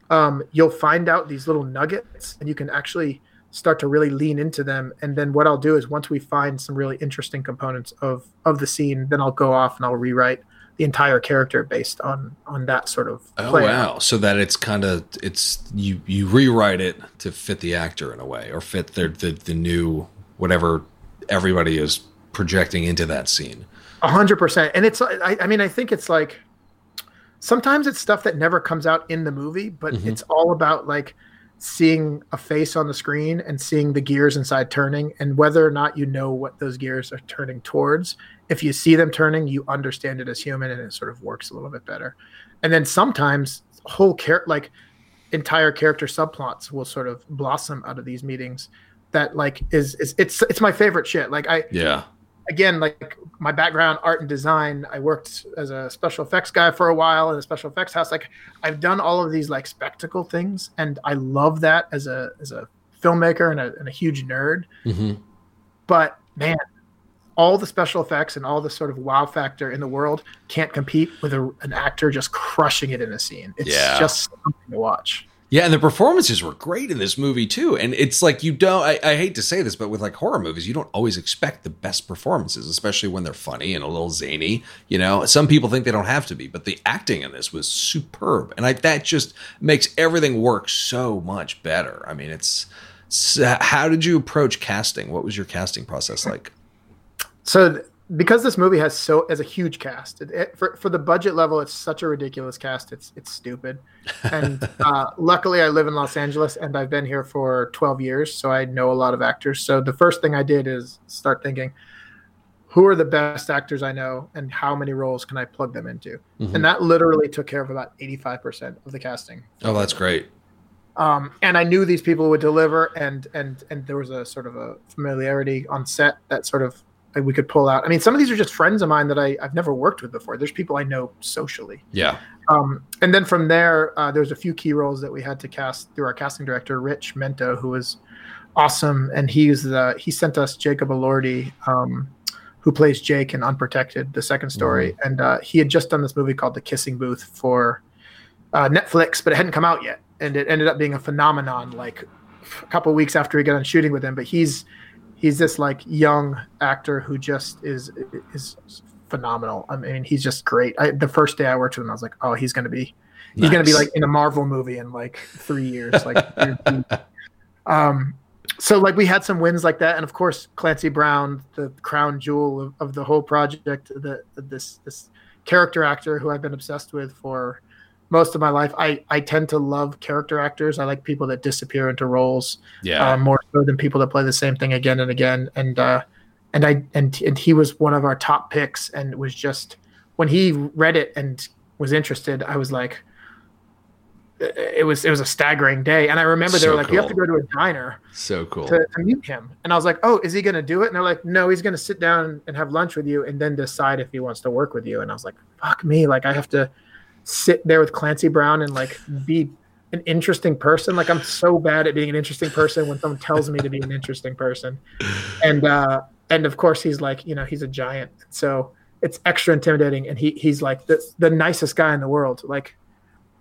Um, you'll find out these little nuggets, and you can actually start to really lean into them. And then what I'll do is once we find some really interesting components of of the scene, then I'll go off and I'll rewrite the entire character based on on that sort of. Oh wow! So that it's kind of it's you you rewrite it to fit the actor in a way, or fit the the, the new whatever everybody is projecting into that scene. A hundred percent. And it's, I, I, mean, I think it's like sometimes it's stuff that never comes out in the movie, but mm-hmm. it's all about like seeing a face on the screen and seeing the gears inside turning and whether or not you know what those gears are turning towards. If you see them turning, you understand it as human and it sort of works a little bit better. And then sometimes whole care, like entire character subplots will sort of blossom out of these meetings that like is, is it's, it's my favorite shit. Like I, yeah again, like my background, art and design, I worked as a special effects guy for a while in a special effects house. Like I've done all of these like spectacle things, and I love that as a as a filmmaker and a, and a huge nerd. Mm-hmm. But man, all the special effects and all the sort of wow factor in the world can't compete with a, an actor just crushing it in a scene. It's yeah. just something to watch. Yeah, and the performances were great in this movie too. And it's like you don't I, I, hate to say this, but with like horror movies, you don't always expect the best performances, especially when they're funny and a little zany. You know, some people think they don't have to be, but the acting in this was superb. And I that just makes everything work so much better. I mean, it's how did you approach casting? What was your casting process like? So because this movie has so as a huge cast it, it, for for the budget level it's such a ridiculous cast it's it's stupid. And uh, luckily i live in los angeles and i've been here for 12 years so i know a lot of actors. So the first thing i did is start thinking who are the best actors i know and how many roles can i plug them into? Mm-hmm. and that literally took care of about 85% of the casting. Oh that's great. Um, and I knew these people would deliver, and and and there was a sort of a familiarity on set that sort of we could pull out. I mean, some of these are just friends of mine that I, I've never worked with before. There's people I know socially. Yeah. Um, and then from there, uh, there's a few key roles that we had to cast through our casting director, Rich Mento, who was awesome. And he's the he sent us Jacob Elordi, um, who plays Jake in Unprotected, the second story. Mm-hmm. And uh, he had just done this movie called The Kissing Booth for uh, Netflix, but it hadn't come out yet. And it ended up being a phenomenon like a couple weeks after we got on shooting with him. But he's he's this like young actor who just is is phenomenal. I mean, he's just great. I, the first day I worked with him, I was like, oh, he's gonna be he's nice. gonna be like in a Marvel movie in like three years. Like, um, so like we had some wins like that, and of course Clancy Brown, the crown jewel of, of the whole project, the this this character actor who I've been obsessed with for most of my life. I, I tend to love character actors. I like people that disappear into roles, yeah, uh, more so than people that play the same thing again and again. And uh, and I and and he was one of our top picks, and was just when he read it and was interested, I was like, it was it was a staggering day. And I remember they were like, cool. you have to go to a diner. So cool. To, to, meet him. And I was like, oh, is he going to do it? And they're like, no, he's going to sit down and have lunch with you and then decide if he wants to work with you. And I was like, fuck me. Like, I have to sit there with Clancy Brown and like be an interesting person. Like, I'm so bad at being an interesting person when someone tells me to be an interesting person. And, uh, and of course, he's like, you know, he's a giant. So it's extra intimidating. And he, he's like the, the nicest guy in the world. Like,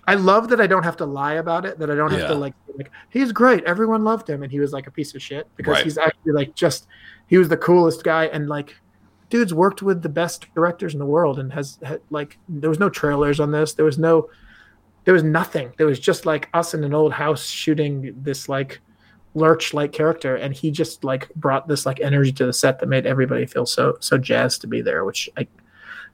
I love that I don't have to lie about it. That I don't have yeah. to like like he's great. Everyone loved him, and he was like a piece of shit because right. he's actually like just he was the coolest guy and like dude's worked with the best directors in the world and has had, like there was no trailers on this. There was no there was nothing. There was just like us in an old house shooting this like lurch like character and he just like brought this like energy to the set that made everybody feel so so jazzed to be there which i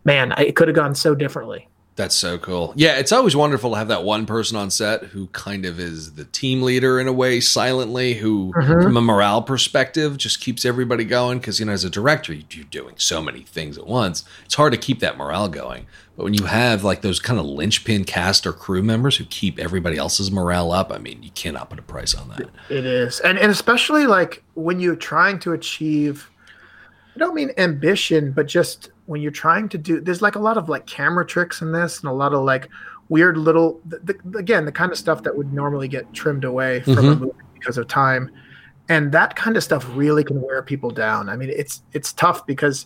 man I, it could have gone so differently that's so cool. Yeah, it's always wonderful to have that one person on set who kind of is the team leader in a way, silently, who, mm-hmm. from a morale perspective, just keeps everybody going. Because, you know, as a director, you're doing so many things at once. It's hard to keep that morale going. But when you have like those kind of linchpin cast or crew members who keep everybody else's morale up, I mean, you cannot put a price on that. It is. And, and especially like when you're trying to achieve, I don't mean ambition, but just when you're trying to do there's like a lot of like camera tricks in this and a lot of like weird little the, the, again the kind of stuff that would normally get trimmed away from mm-hmm. a movie because of time and that kind of stuff really can wear people down i mean it's it's tough because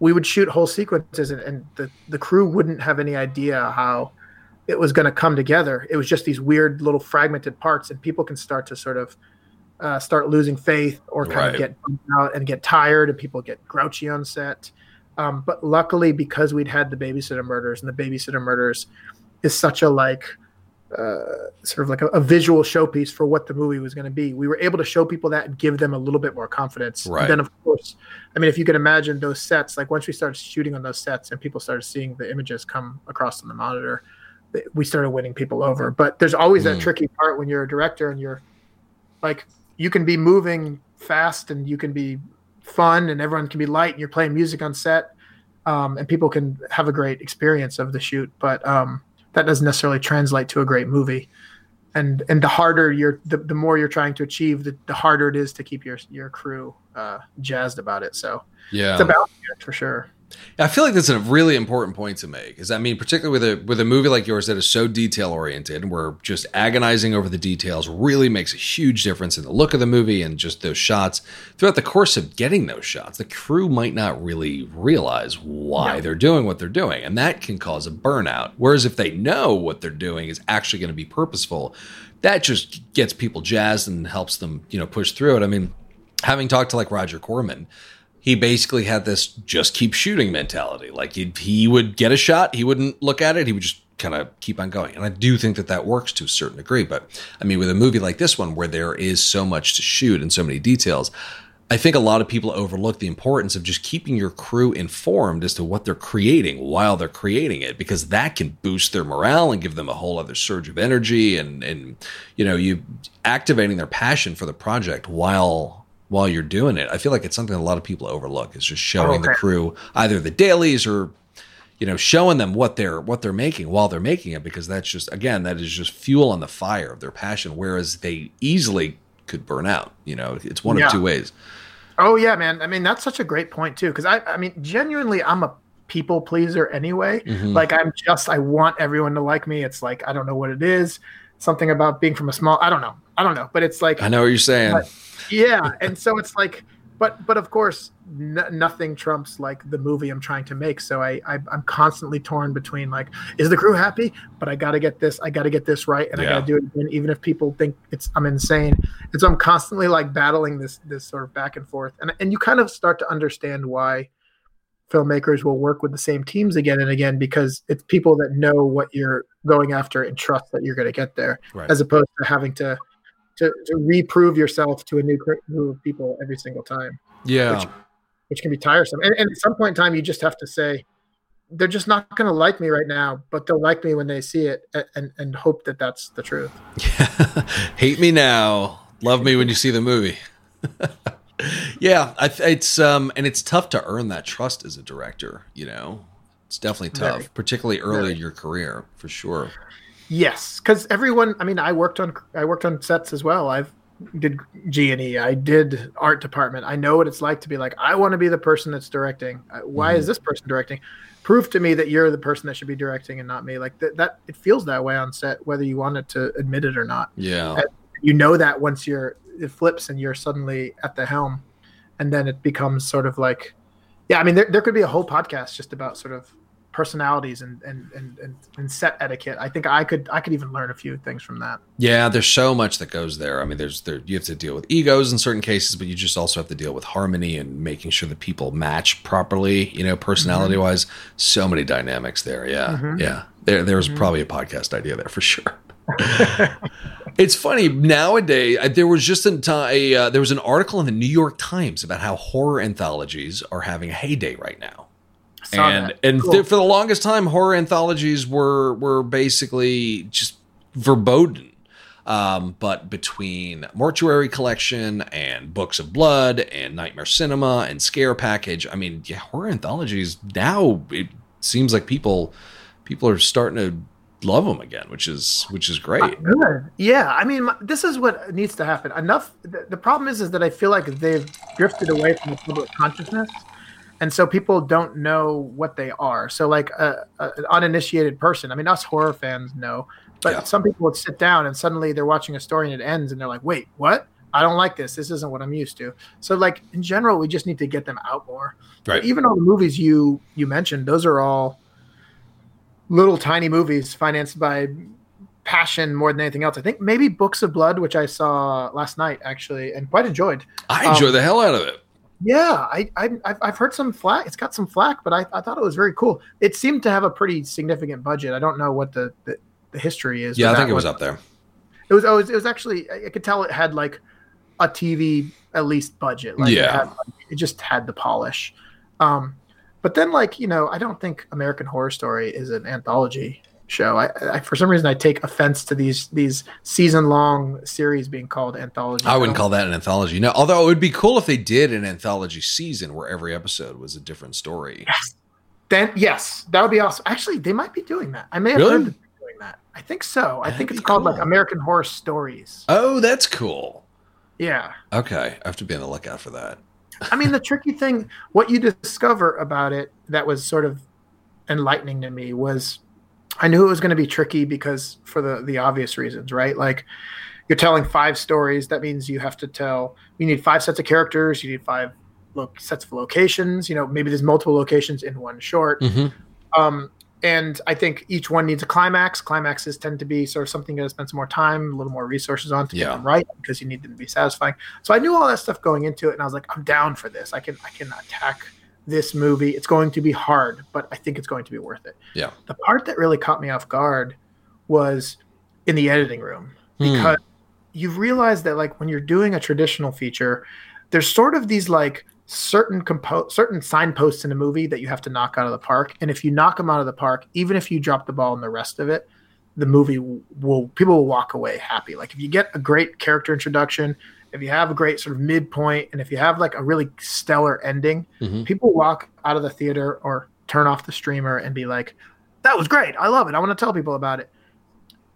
we would shoot whole sequences and, and the, the crew wouldn't have any idea how it was going to come together it was just these weird little fragmented parts and people can start to sort of uh, start losing faith or kind right. of get out and get tired and people get grouchy on set um, but luckily, because we'd had the babysitter murders, and the babysitter murders is such a like uh, sort of like a, a, visual showpiece for what the movie was going to be. We were able to show people that and give them a little bit more confidence. Right. And then, of course, I mean, if you can imagine those sets, like once we started shooting on those sets and people started seeing the images come across on the monitor, we started winning people over. But there's always mm. that tricky part when you're a director and you're like, you can be moving fast and you can be fun and everyone can be light and you're playing music on set um, and people can have a great experience of the shoot. But um, that doesn't necessarily translate to a great movie. And and the harder you're the, the more you're trying to achieve the, the harder it is to keep your your crew uh, jazzed about it. So yeah. it's about for sure I feel like that's a really important point to make. Is I mean, particularly with a with a movie like yours that is so detail oriented, and where just agonizing over the details really makes a huge difference in the look of the movie and just those shots. Throughout the course of getting those shots, the crew might not really realize why they're doing what they're doing, and that can cause a burnout. Whereas if they know what they're doing is actually going to be purposeful, that just gets people jazzed and helps them, you know, push through it. I mean, having talked to like Roger Corman he basically had this just keep shooting mentality. Like he would get a shot, he wouldn't look at it, he would just kind of keep on going. And I do think that that works to a certain degree. But I mean, with a movie like this one, where there is so much to shoot and so many details, I think a lot of people overlook the importance of just keeping your crew informed as to what they're creating while they're creating it, because that can boost their morale and give them a whole other surge of energy and, and, you know, you activating their passion for the project while while you're doing it. I feel like it's something a lot of people overlook is just showing okay. the crew either the dailies or you know showing them what they're what they're making while they're making it because that's just again that is just fuel on the fire of their passion whereas they easily could burn out you know it's one yeah. of two ways oh yeah man i mean that's such a great point too because i i mean genuinely i'm a people pleaser anyway mm-hmm. like i'm just i want everyone to like me it's like i don't know what it is something about being from a small i don't know i don't know but it's like i know what you're saying but, yeah, and so it's like, but but of course, n- nothing trumps like the movie I'm trying to make. So I, I am constantly torn between like, is the crew happy? But I got to get this, I got to get this right, and yeah. I got to do it again, even if people think it's I'm insane. And so I'm constantly like battling this this sort of back and forth, and and you kind of start to understand why filmmakers will work with the same teams again and again because it's people that know what you're going after and trust that you're going to get there right. as opposed to having to to, to reprove yourself to a new group of people every single time. Yeah. Which, which can be tiresome. And, and, at some point in time, you just have to say, they're just not going to like me right now, but they'll like me when they see it and, and hope that that's the truth. Yeah. Hate me now. Love me when you see the movie. yeah. I, it's, um, and it's tough to earn that trust as a director, you know, It's definitely tough, Very. particularly early Very. in your career, for sure. Yes, because everyone. I mean, I worked on I worked on sets as well. I've did G and E. I did art department. I know what it's like to be like, I want to be the person that's directing. Why is this person directing? Prove to me that you're the person that should be directing and not me. Like that. That it feels that way on set, whether you wanted to admit it or not. Yeah. Uh, You know that once you're it flips and you're suddenly at the helm, and then it becomes sort of like, yeah. I mean, there there could be a whole podcast just about sort of personalities and and, and, and set etiquette. I think I could I could even learn a few things from that. Yeah, there's so much that goes there. I mean, there's there you have to deal with egos in certain cases, but you just also have to deal with harmony and making sure that people match properly. You know, personality wise, so many dynamics there. Yeah, Mhm. yeah. There there was probably a podcast idea there for sure. it's funny nowadays. There was just a, uh, there was an article in the New York Times about how horror anthologies are having a heyday right now and that. and Cool. th- for the longest time, horror anthologies were were basically just verboten. Um, but between Mortuary Collection and Books of Blood and Nightmare Cinema and Scare Package, I mean, yeah, horror anthologies now it seems like people people are starting to love them again, which is which is great. Good. Yeah, I mean, my- this is what needs to happen. Enough. The, the problem is, is that I feel like they've drifted away from the public consciousness, and so people don't know what they are. So, like a, a, an uninitiated person, I mean, us horror fans know, but Yeah. some people would sit down and suddenly they're watching a story and it ends, and they're like, "Wait, what? I don't like this. This isn't what I'm used to." So, like in general, we just need to get them out more. Right. Even all the movies you you mentioned, those are all little tiny movies financed by passion more than anything else. I think maybe Books of Blood, which I saw last night actually, and quite enjoyed. I enjoy Um, the hell out of it. Yeah, I, I I've, I've heard some flack. It's got some flack, but I, I thought it was very cool. It seemed to have a pretty significant budget. I don't know what the the, the history is. Yeah, I think it was one. up there. It was, oh, it was. It was actually. I could tell it had like a TV at least budget. Like Yeah. It, had, it just had the polish. Um, but then like you know, I don't think American Horror Story is an anthology show. I, I for some reason I take offense to these these season long series being called anthology. I wouldn't call that an anthology. No, although it would be cool if they did an anthology season where every episode was a different story. Then yes, that would be awesome. Actually, they might be doing that. I may have Really? heard doing that. I think so. I That'd think it's called like. American Horror Stories. Oh, that's cool. Yeah. Okay, I have to be on the lookout for that. I mean, the tricky thing, what you discover about it that was sort of enlightening to me was I knew it was going to be tricky because for the the obvious reasons, right? Like you're telling five stories. That means you have to tell. You need five sets of characters. You need five lo- sets of locations. You know, maybe there's multiple locations in one short. Mm-hmm. Um, and I think each one needs a climax. Climaxes tend to be sort of something you got to spend some more time, a little more resources on to Yeah. get them right because you need them to be satisfying. So I knew all that stuff going into it, and I was like, I'm down for this. I can I can attack this movie. It's going to be hard, but I think it's going to be worth it. Yeah. The part that really caught me off guard was in the editing room Hmm. because you realize that like when you're doing a traditional feature, there's sort of these like certain compo- certain signposts in a movie that you have to knock out of the park. And if you knock them out of the park, even if you drop the ball in the rest of it, the movie will people will walk away happy. Like if you get a great character introduction, if you have a great sort of midpoint, and if you have like a really stellar ending, Mhm. people walk out of the theater or turn off the streamer and be like, "That was great. I love it. I want to tell people about it."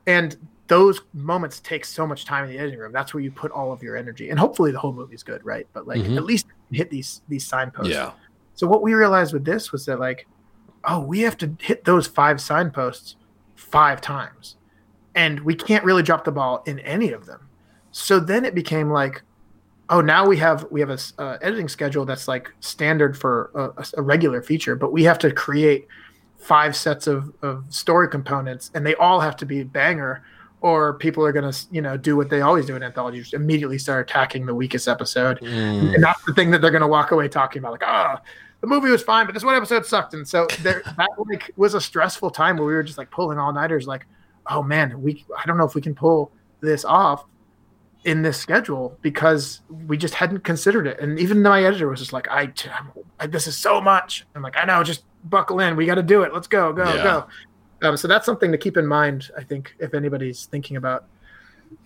And those moments take so much time in the editing room. That's where you put all of your energy, and hopefully the whole movie's good, right? But like Mhm. at least hit these these signposts. Yeah. So what we realized with this was that like, oh, we have to hit those five signposts five times, and we can't really drop the ball in any of them. So then it became like, oh, now we have we have a uh, editing schedule that's like standard for a, a- regular feature, but we have to create five sets of, of story components, and they all have to be banger. Or people are gonna, you know, do what they always do in anthologies: just immediately start attacking the weakest episode, Mm. and that's the thing that they're going to walk away talking about like ah the movie was fine but this one episode sucked and so there that like was a stressful time where we were just like pulling all nighters like oh man we i don't know if we can pull this off in this schedule because we just hadn't considered it and even my editor was just like i, I this is so much i'm like i know just buckle in we got to do it let's go go Yeah. go um, so that's something to keep in mind i think if anybody's thinking about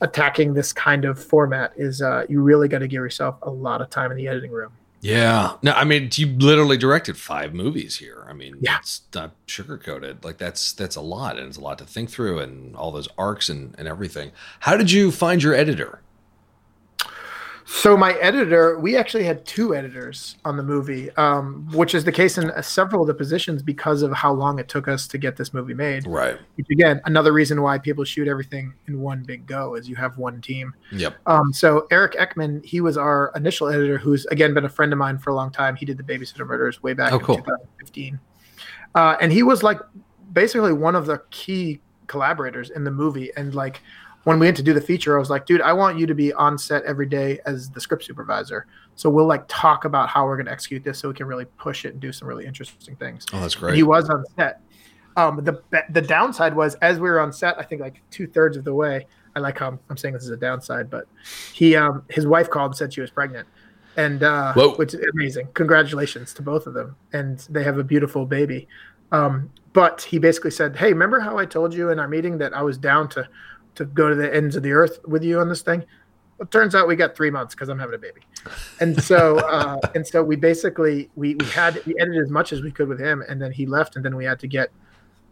attacking this kind of format is uh, you really got to give yourself a lot of time in the editing room Yeah. No, I mean, you literally directed five movies here. I mean, Yeah. it's not sugarcoated. Like that's that's a lot, and it's a lot to think through, and all those arcs and and everything. How did you find your editor? So my editor, we actually had two editors on the movie, um, which is the case in uh, several of the positions because of how long it took us to get this movie made. Right. Which again, another reason why people shoot everything in one big go is you have one team. Yep. Um, so Eric Ekman, he was our initial editor, who's again been a friend of mine for a long time. He did the Babysitter Murders way back Oh, in cool. 2015, uh, and he was like basically one of the key collaborators in the movie. And like when we went to do the feature, I was like, dude, I want you to be on set every day as the script supervisor. So we'll like talk about how we're going to execute this, so we can really push it and do some really interesting things. Oh, that's And great. he was on set. Um, the the downside was as we were on set, I think like two thirds of the way. I like how I'm, I'm saying this is a downside, but he um, his wife called and said she was pregnant, and uh, Whoa. which is amazing. Congratulations to both of them, and they have a beautiful baby. Um, but he basically said, "Hey, remember how I told you in our meeting that I was down to to go to the ends of the earth with you on this thing?" It turns out we got three months because I'm having a baby, and so uh, and so we basically we we had we edited as much as we could with him, and then he left, and then we had to get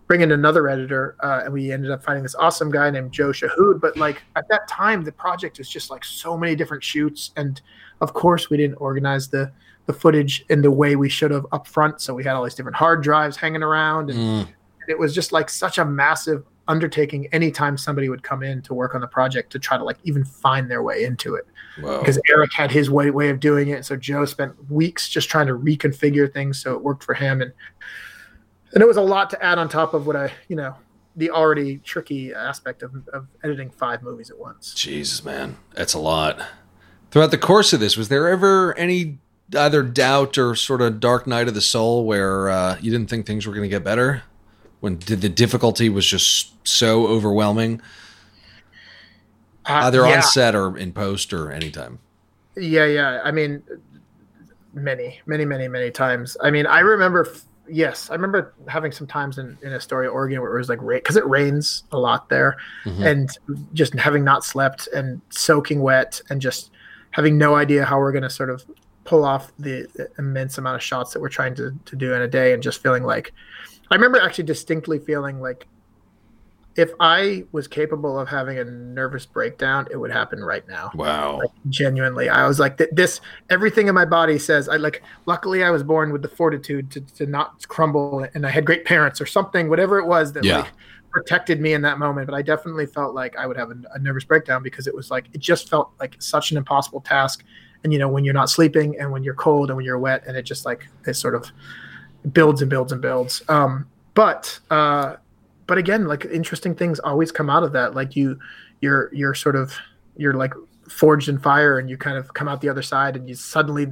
bring in another editor, uh, and we ended up finding this awesome guy named Joe Shahood. But like at that time, the project was just like so many different shoots, and of course we didn't organize the the footage in the way we should have up front. So we had all these different hard drives hanging around, and Mm, it was just like such a massive undertaking anytime somebody would come in to work on the project to try to like even find their way into it whoa. because Eric had his way way of doing it. So Joe spent weeks just trying to reconfigure things so it worked for him, and and it was a lot to add on top of what I you know the already tricky aspect of, of editing five movies at once. Jesus, man, that's a lot. Throughout the course of this, was there ever any either doubt or sort of dark night of the soul where uh, you didn't think things were going to get better? When did the difficulty was just so overwhelming, Uh, either yeah, on set or in post or anytime? yeah, yeah. I mean, many, many, many, many times. I mean, I remember. Yes, I remember having some times in, in Astoria, Oregon, where it was like rain because it rains a lot there. Mhm. and just having not slept and soaking wet and just having no idea how we're going to sort of pull off the, the immense amount of shots that we're trying to, to do in a day and just feeling like i remember actually distinctly feeling like if i was capable of having a nervous breakdown it would happen right now Wow. genuinely i was like th- this everything in my body says i like luckily i was born with the fortitude to, to not crumble and i had great parents or something whatever it was that Yeah. like protected me in that moment but i definitely felt like i would have a, a nervous breakdown because it was like it just felt like such an impossible task and you know when you're not sleeping and when you're cold and when you're wet and it just like it sort of builds and builds and builds. Um but uh but again like interesting things always come out of that. Like you you're you're sort of you're like forged in fire and you kind of come out the other side and you suddenly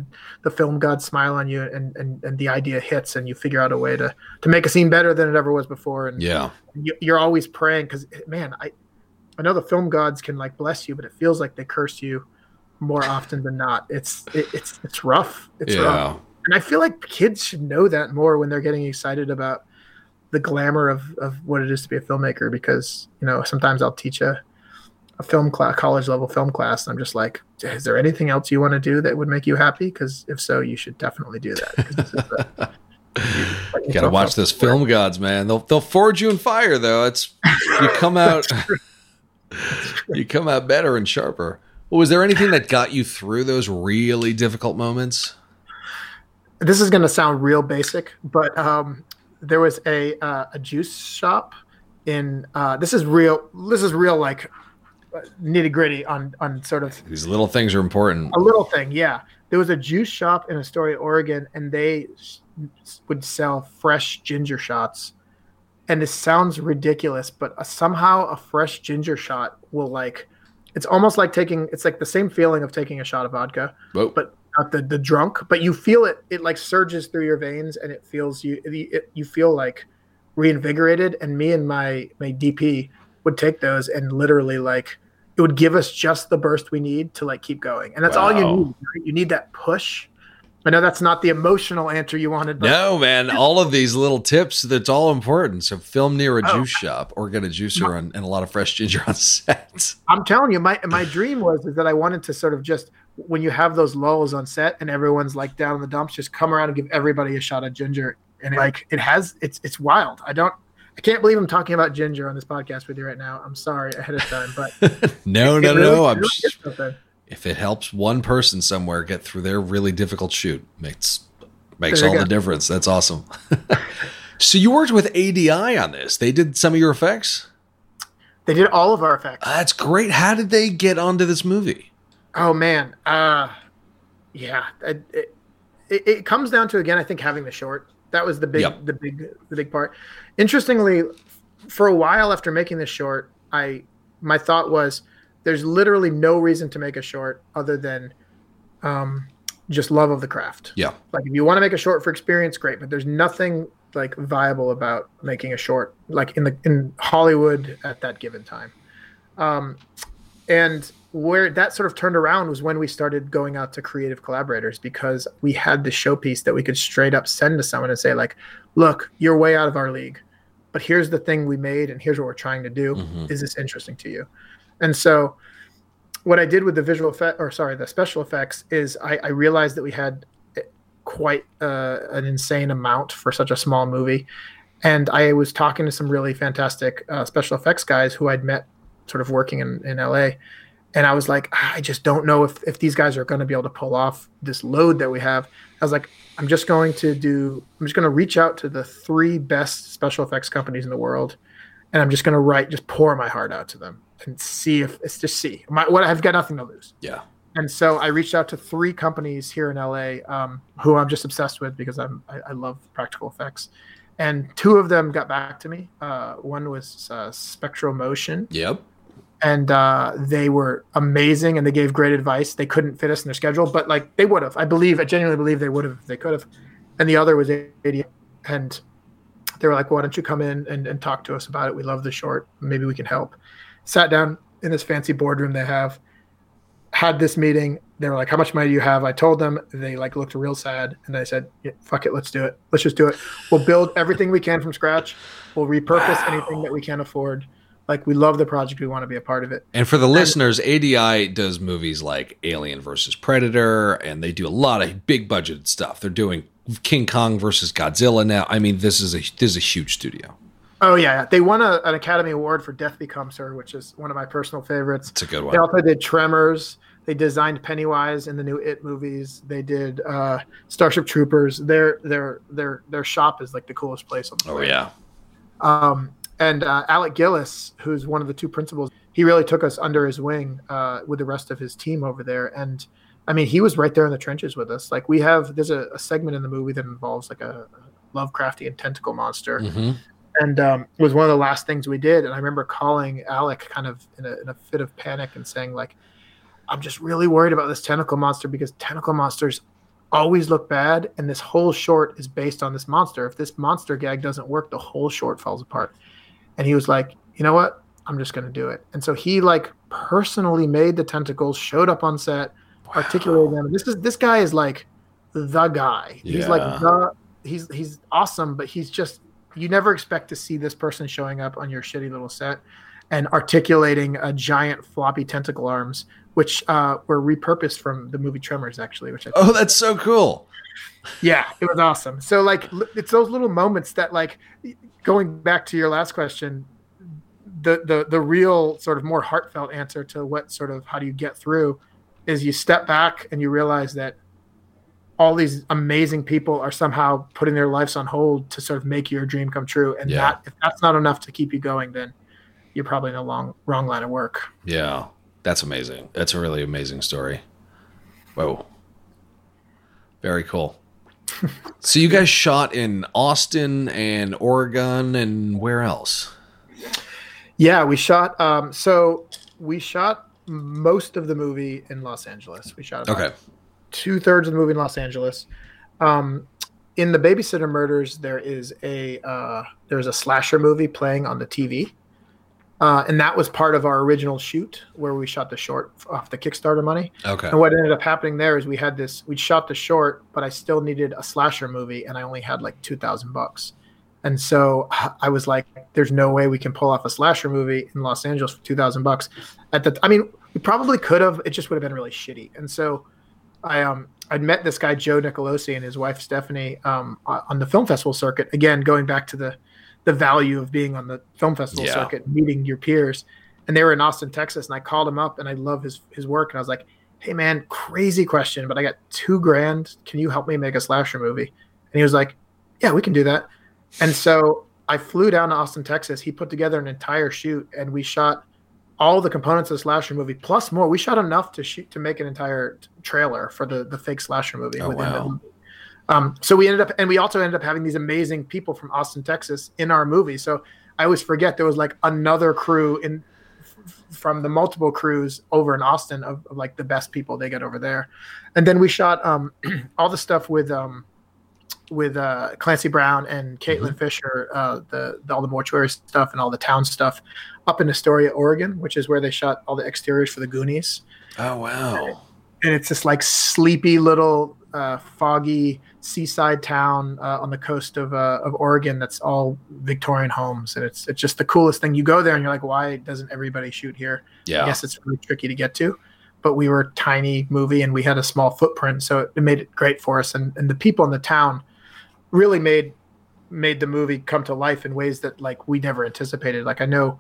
the film gods smile on you and and, and the idea hits and you figure out a way to to make a scene better than it ever was before. And Yeah. you, you're always praying because man i i know the film gods can like bless you but it feels like they curse you more often than not. It's it, it's it's rough. It's rough. Yeah. And I feel like kids should know that more when they're getting excited about the glamour of, of what it is to be a filmmaker. Because you know, sometimes I'll teach a a film class, college level film class, and I'm just like, is there anything else you want to do that would make you happy? Because if so, you should definitely do that. 'cause this is the- You gotta watch those film gods, man. They'll they'll forge you in fire though. It's you come out you come out better and sharper. Well, was there anything that got you through those really difficult moments? This is going to sound real basic, but um, there was a uh, a juice shop in uh, this is real. This is real like nitty gritty on on sort of These little things are important. a little thing. Yeah, there was a juice shop in Astoria, Oregon, and they would sell fresh ginger shots. And this sounds ridiculous, but uh somehow a fresh ginger shot will like. It's almost like taking. It's like the same feeling of taking a shot of vodka Whoa. but not the, the drunk but you feel it it like surges through your veins and it feels you it, it- you feel like reinvigorated and me and my my dp would take those and literally like it would give us just the burst we need to like keep going and that's all you need right? you need that push i know that's not the emotional answer you wanted but No, man. All of these little tips, that's all important. So film near a Oh. juice shop or get a juicer and, and a lot of fresh ginger on set. i'm telling you my my dream was is that i wanted to sort of just when you have those lulls on set and everyone's like down in the dumps, just come around and give everybody a shot of ginger. And it, like it has, it's it's wild. I don't, I can't believe I'm talking about ginger on this podcast with you right now. I'm sorry ahead of time, but no, no, really, no. I'm really if it helps one person somewhere get through their really difficult shoot, makes makes all the difference. That's awesome. so you worked with ADI on this. They did some of your effects. They did all of our effects. That's great. How did they get onto this movie? Oh man, uh, yeah. It, it, it comes down to again, I think having the short. That was the big, Yep. the big, the big part. Interestingly, for a while after making this short, I my thought was, there's literally no reason to make a short other than, um, just love of the craft. Yeah. Like if you want to make a short for experience, great. But there's nothing like viable about making a short like in the in Hollywood at that given time. Um, and where that sort of turned around was when we started going out to creative collaborators because we had the showpiece that we could straight up send to someone and say like, "Look, you're way out of our league, but here's the thing we made, and here's what we're trying to do. Mhm. Is this interesting to you?" And so, what I did with the visual effect, or sorry, the special effects, is I, I realized that we had eh, quite uh, an insane amount for such a small movie, and I was talking to some really fantastic uh, special effects guys who I'd met sort of working in, in LA. And I was like, "Ah, I just don't know if, if these guys are going to be able to pull off this load that we have. I was like, I'm just going to do, I'm just going to reach out to the three best special effects companies in the world. And I'm just going to write, just pour my heart out to them and see if it's just see my, what I've got nothing to lose. Yeah. And so I reached out to three companies here in LA um, who I'm just obsessed with because I'm I, I love practical effects, and two of them got back to me. Uh, one was uh, Spectral Motion, Yep. And uh, they were amazing and they gave great advice. They couldn't fit us in their schedule, but like they would have. I believe, I genuinely believe they would have. They could have. And the other was ADI, and they were like, "Why don't you come in and, and talk to us about it? We love the short. Maybe we can help." Sat down in this fancy boardroom they have had this meeting. They were like, "How much money do you have?" I told them. They like looked real sad, and I said, yeah, "Fuck it, let's do it. Let's just do it. We'll build everything we can from scratch. We'll repurpose Wow. anything that we can afford. Like we love the project. We want to be a part of it." And for the listeners, ADI does movies like Alien versus Predator, and they do a lot of big budgeted stuff. They're doing King Kong versus Godzilla now. I mean, this is a this is a huge studio. Oh yeah, they won a, an Academy Award for Death Becomes Her, which is one of my personal favorites. It's a good one. They also did Tremors. They designed Pennywise in the new It movies. They did uh, Starship Troopers. Their their their their shop is like the coolest place on the planet. Oh yeah, Um, and uh, Alec Gillis, who's one of the two principals, he really took us under his wing uh, with the rest of his team over there. And I mean, he was right there in the trenches with us. Like we have, there's a, a segment in the movie that involves like a Lovecraftian tentacle monster, hmm and um, it was one of the last things we did. And I remember calling Alec kind of in a, in a fit of panic and saying like, "I'm just really worried about this tentacle monster because tentacle monsters." Always look bad, and this whole short is based on this monster. If this monster gag doesn't work, the whole short falls apart and he was like you know what? I'm just going to do it. And so he like personally made the tentacles showed up on set articulated them. This is this guy is like the guy. He's like the he's he's awesome but he's just you never expect to see this person showing up on your shitty little set and articulating a giant floppy tentacle arms which uh, were repurposed from the movie tremors actually which I Oh, that's so cool. yeah, it was awesome. So like it's those little moments that like going back to your last question, the the the real sort of more heartfelt answer to what sort of how do you get through is you step back and you realize that all these amazing people are somehow putting their lives on hold to sort of make your dream come true. And Yeah. that if that's not enough to keep you going, then you're probably in a long wrong line of work. Yeah, that's amazing. That's a really amazing story. Whoa, very cool. so you guys shot in Austin and Oregon and where else? Yeah, we shot. Um, so we shot most of the movie in Los Angeles. We shot about Okay. two thirds of the movie in Los Angeles. Um, in the Babysitter Murders, there is a uh, there's a slasher movie playing on the TV, uh, and that was part of our original shoot where we shot the short off the Kickstarter money. Okay. And what ended up happening there is we had this we shot the short, but I still needed a slasher movie, and I only had like two thousand bucks. And so I was like, "There's no way we can pull off a slasher movie in Los Angeles for two thousand bucks." At the, I mean, we probably could have. It just would have been really shitty. And so I um I'd met this guy Joe Nicolosi and his wife Stephanie um on the film festival circuit. Again, going back to the the value of being on the film festival Yeah. circuit, meeting your peers. And they were in Austin, Texas, and I called him up and I love his his work. And I was like, Hey man, crazy question, but I got two grand. Can you help me make a slasher movie? And he was like, Yeah, we can do that. And so I flew down to Austin, Texas. He put together an entire shoot and we shot all the components of the slasher movie plus more. We shot enough to shoot to make an entire trailer for the the fake slasher movie. Oh, within wow. movie. Um, so we ended up, and we also ended up having these amazing people from Austin, Texas, in our movie. So I always forget there was like another crew in from the multiple crews over in Austin of, of like the best people they get over there, and then we shot um, all the stuff with um, with uh, Clancy Brown and Caitlin Fisher, uh, the, the all the mortuary stuff and all the town stuff, up in Astoria, Oregon, which is where they shot all the exteriors for the Goonies Oh wow. and it's this like sleepy little uh, foggy seaside town uh, on the coast of uh, of Oregon that's all Victorian homes, and it's it's just the coolest thing. You go there and you're like, why doesn't everybody shoot here? Yeah, I guess it's really tricky to get to, but we were a tiny movie and we had a small footprint, so it, it made it great for us. And and the people in the town really made made the movie come to life in ways that like we never anticipated. Like I know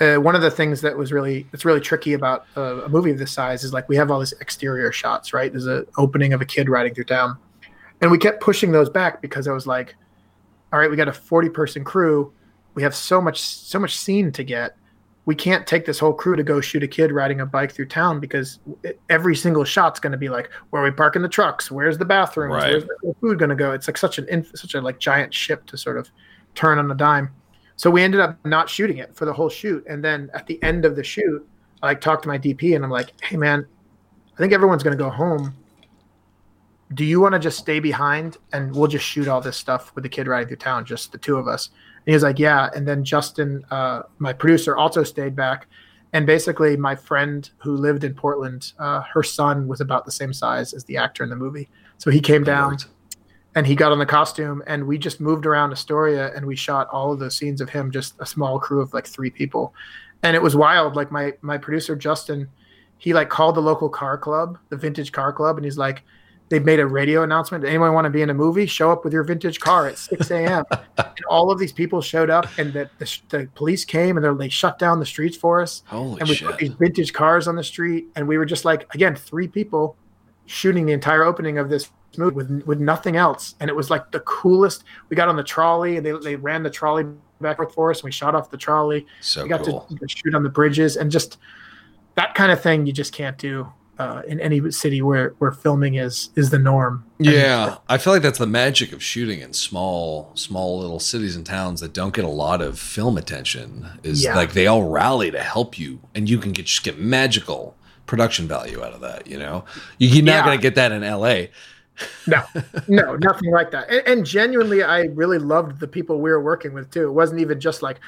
uh, one of the things that was really that's really tricky about a, a movie of this size is like we have all these exterior shots, right? There's an opening of a kid riding through town, and we kept pushing those back because I was like, all right, we got a 40 person crew, we have so much so much scene to get. We can't take this whole crew to go shoot a kid riding a bike through town because every single shot's going to be like, where are we parking the trucks? Where's the bathrooms? Right. Where's the food going to go? It's like such an inf- such a like giant ship to sort of turn on a dime. So we ended up not shooting it for the whole shoot. And then at the end of the shoot, I like talked to my DP and I'm like, hey man, I think everyone's gonna go home. Do you want to just stay behind and we'll just shoot all this stuff with the kid riding through town, just the two of us? And he was like, yeah. And then Justin, uh, my producer, also stayed back. And basically, my friend who lived in Portland, uh, her son was about the same size as the actor in the movie. So he came down and he got on the costume and we just moved around Astoria and we shot all of the scenes of him just a small crew of like three people and it was wild like my my producer Justin he like called the local car club the vintage car club and he's like they made a radio announcement anyone want to be in a movie? Show up with your vintage car at 6 a.m and all of these people showed up and the, the, the police came and they shut down the streets for us. Holy and we shit. put these vintage cars on the street and we were just like again three people shooting the entire opening of this movie with with nothing else. And it was like the coolest we got on the trolley and they, they ran the trolley back and forth for us and we shot off the trolley. So we got cool. to shoot on the bridges and just that kind of thing you just can't do uh, in any city where where filming is is the norm Yeah, I feel like that's the magic of shooting in small, small little cities and towns that don't get a lot of film attention. Is Yeah. like they all rally to help you, and you can get just get magical production value out of that. You know, You- you're not Yeah. going to get that in L.A. no no nothing like that and, and genuinely i really loved the people we were working with too it wasn't even just like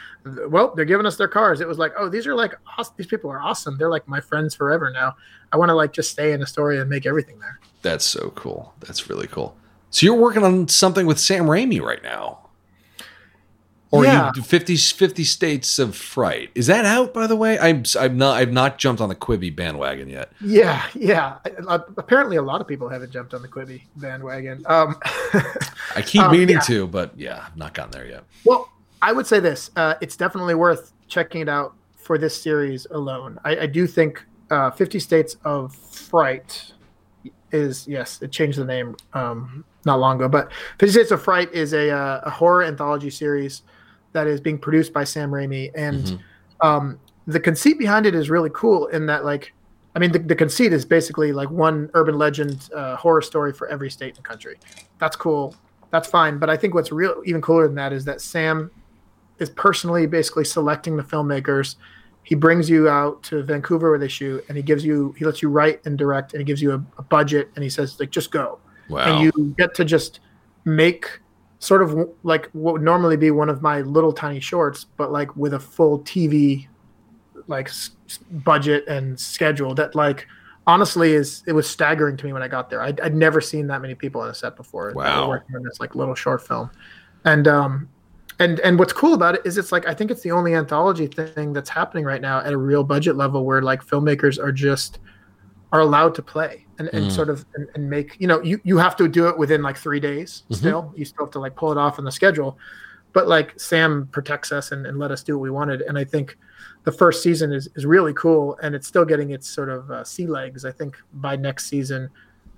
well they're giving us their cars it was like oh these are like awesome. these people are awesome they're like my friends forever now i want to like just stay in Astoria and make everything there That's so cool. That's really cool. So you're working on something with Sam Raimi right now. Or Yeah. you 50, 50 states of fright. Is that out by the way? I'm I'm not I've not jumped on the Quibi bandwagon yet. yeah yeah I- I- apparently a lot of people haven't jumped on the quibi bandwagon um I keep Um, meaning yeah. to, but yeah, I've not gotten there yet. Well, I would say this: uh, it's definitely worth checking it out for this series alone. I, I do think uh, Fifty States of Fright is yes, it changed the name um, not long ago, but Fifty States of Fright is a, uh, a horror anthology series that is being produced by Sam Raimi, and Mhm. um, the conceit behind it is really cool. In that, like, I mean, the, the conceit is basically like one urban legend uh, horror story for every state and country. That's cool. That's fine. But I think what's real, even cooler than that, is that Sam is personally basically selecting the filmmakers. He brings you out to Vancouver where they shoot, and he gives you, he lets you write and direct, and he gives you a, a budget, and he says like, just go Wow. and you get to just make sort of like what would normally be one of my little tiny shorts, but like with a full TV like s- budget and schedule that like honestly is it was staggering to me when I got there. I'd, I'd never seen that many people on a set before. Wow. working on this like little short film, and um, and and what's cool about it is it's like I think it's the only anthology thing that's happening right now at a real budget level where like filmmakers are just are allowed to play and, and Mm. sort of and, and make you know you you have to do it within like three days Mhm. still you still have to like pull it off on the schedule but like sam protects us and, and let us do what we wanted and i think the first season is, is really cool and it's still getting its sort of uh, sea legs i think by next season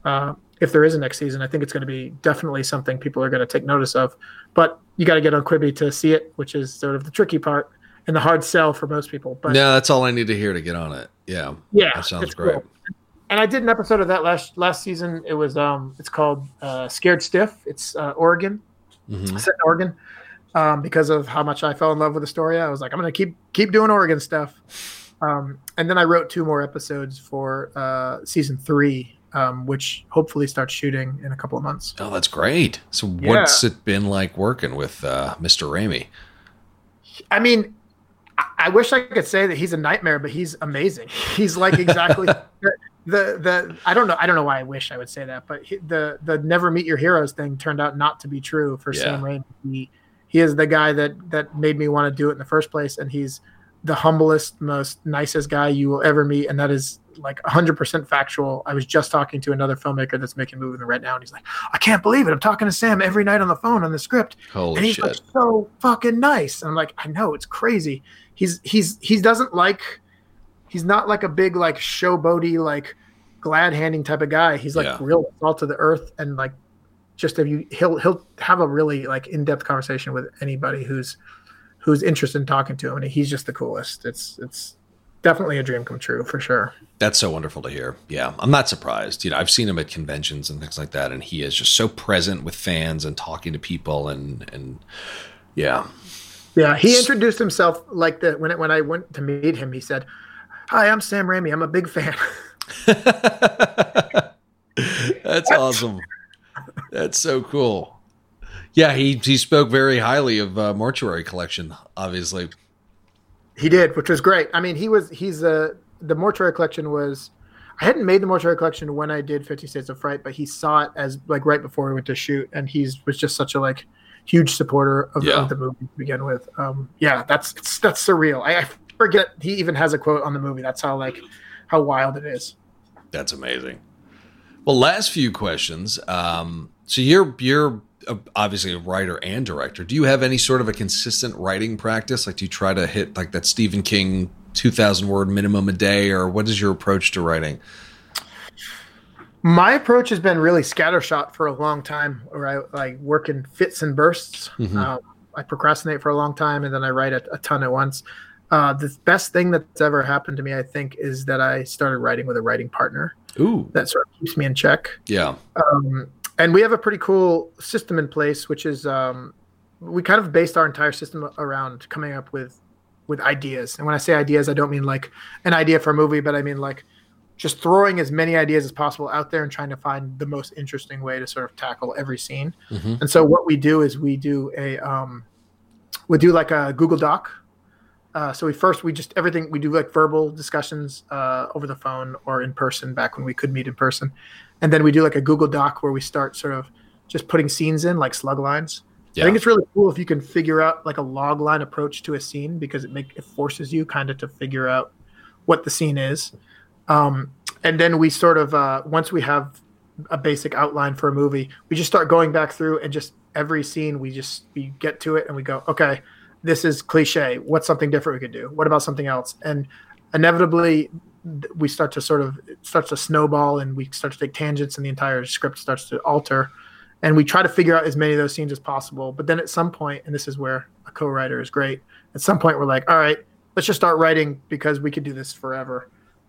uh, if there is a next season i think it's going to be definitely something people are going to take notice of but you got to get on quibi to see it which is sort of the tricky part and the hard sell for most people but yeah that's all I need to hear to get on it. Yeah, yeah that sounds great. cool. And i did an episode of that last last season it was um it's called uh scared stiff it's uh oregon Mhm. set in oregon um because of how much i fell in love with astoria i was like i'm gonna keep keep doing oregon stuff um and then i wrote two more episodes for uh season three um which hopefully starts shooting in a couple of months Oh, that's great. So, what's it been like working with uh, Mr. Raimi? I mean, I, I wish I could say that he's a nightmare, but he's amazing. He's like exactly the, the I don't know I don't know why I wish I would say that, but he, the the never meet your heroes thing turned out not to be true for Yeah. Sam Raimi. He he is the guy that that made me want to do it in the first place, and he's the humblest, most nicest guy you will ever meet, and that is like 100% factual. I was just talking to another filmmaker that's making a movie right now, and he's like, "I can't believe it! I'm talking to Sam every night on the phone on the script." Holy and he's shit! like so fucking nice. And I'm like, I know it's crazy. He's he's he doesn't like he's not like a big like showboaty like glad handing type of guy. He's like Yeah. real salt to the earth and like just if you he'll he'll have a really like in depth conversation with anybody who's who's interested in talking to him. And he's just the coolest. It's it's definitely a dream come true for sure. That's so wonderful to hear. Yeah, I'm not surprised. You know, I've seen him at conventions and things like that, and he is just so present with fans and talking to people, and and yeah, Yeah, he introduced himself like that when it, when I went to meet him. He said, "Hi, I'm Sam Raimi. I'm a big fan." That's awesome. That's so cool. Yeah, he he spoke very highly of uh, Mortuary Collection. Obviously, He did, which was great. I mean, he was he's uh the mortuary collection was I hadn't made the mortuary collection when I did Fifty States of Fright, but he saw it as like right before we went to shoot, and he's was just such a like huge supporter of, Yeah. of the movie to begin with. Um, yeah, that's it's, that's surreal. I, I forget he even has a quote on the movie. That's how like how wild it is. that's amazing. Well, last few questions. Um, so you're you're obviously a writer and director. Do you have any sort of a consistent writing practice? Like, do you try to hit like that Stephen King two thousand word minimum a day, or what is your approach to writing? My approach has been really scattershot for a long time, where I like work in fits and bursts. Mhm. Um, I procrastinate for a long time, and then I write a, a ton at once. Uh, the best thing that's ever happened to me, I think, is that I started writing with a writing partner. Ooh, That sort of keeps me in check. yeah, Um, and we have a pretty cool system in place, which is um, we kind of based our entire system around coming up with with ideas. And when I say ideas, I don't mean like an idea for a movie, but I mean like just throwing as many ideas as possible out there and trying to find the most interesting way to sort of tackle every scene. Mhm. And so what we do is we do a um, we do like a Google Doc. Uh, so we first we just everything we do like verbal discussions uh, over the phone or in person back when we could meet in person, and then we do like a Google Doc where we start sort of just putting scenes in like slug lines. yeah, I think it's really cool if you can figure out like a log line approach to a scene because it make it forces you kind of to figure out what the scene is. Um, and then we sort of uh, once we have a basic outline for a movie, we just start going back through and just every scene we just we get to it and we go, okay, this is cliche. What's something different we could do? What about something else? And inevitably we start to sort of it starts to snowball and we start to take tangents and the entire script starts to alter and we try to figure out as many of those scenes as possible but then at some point and this is where a co-writer is great at some point we're like all right let's just start writing because we could do this forever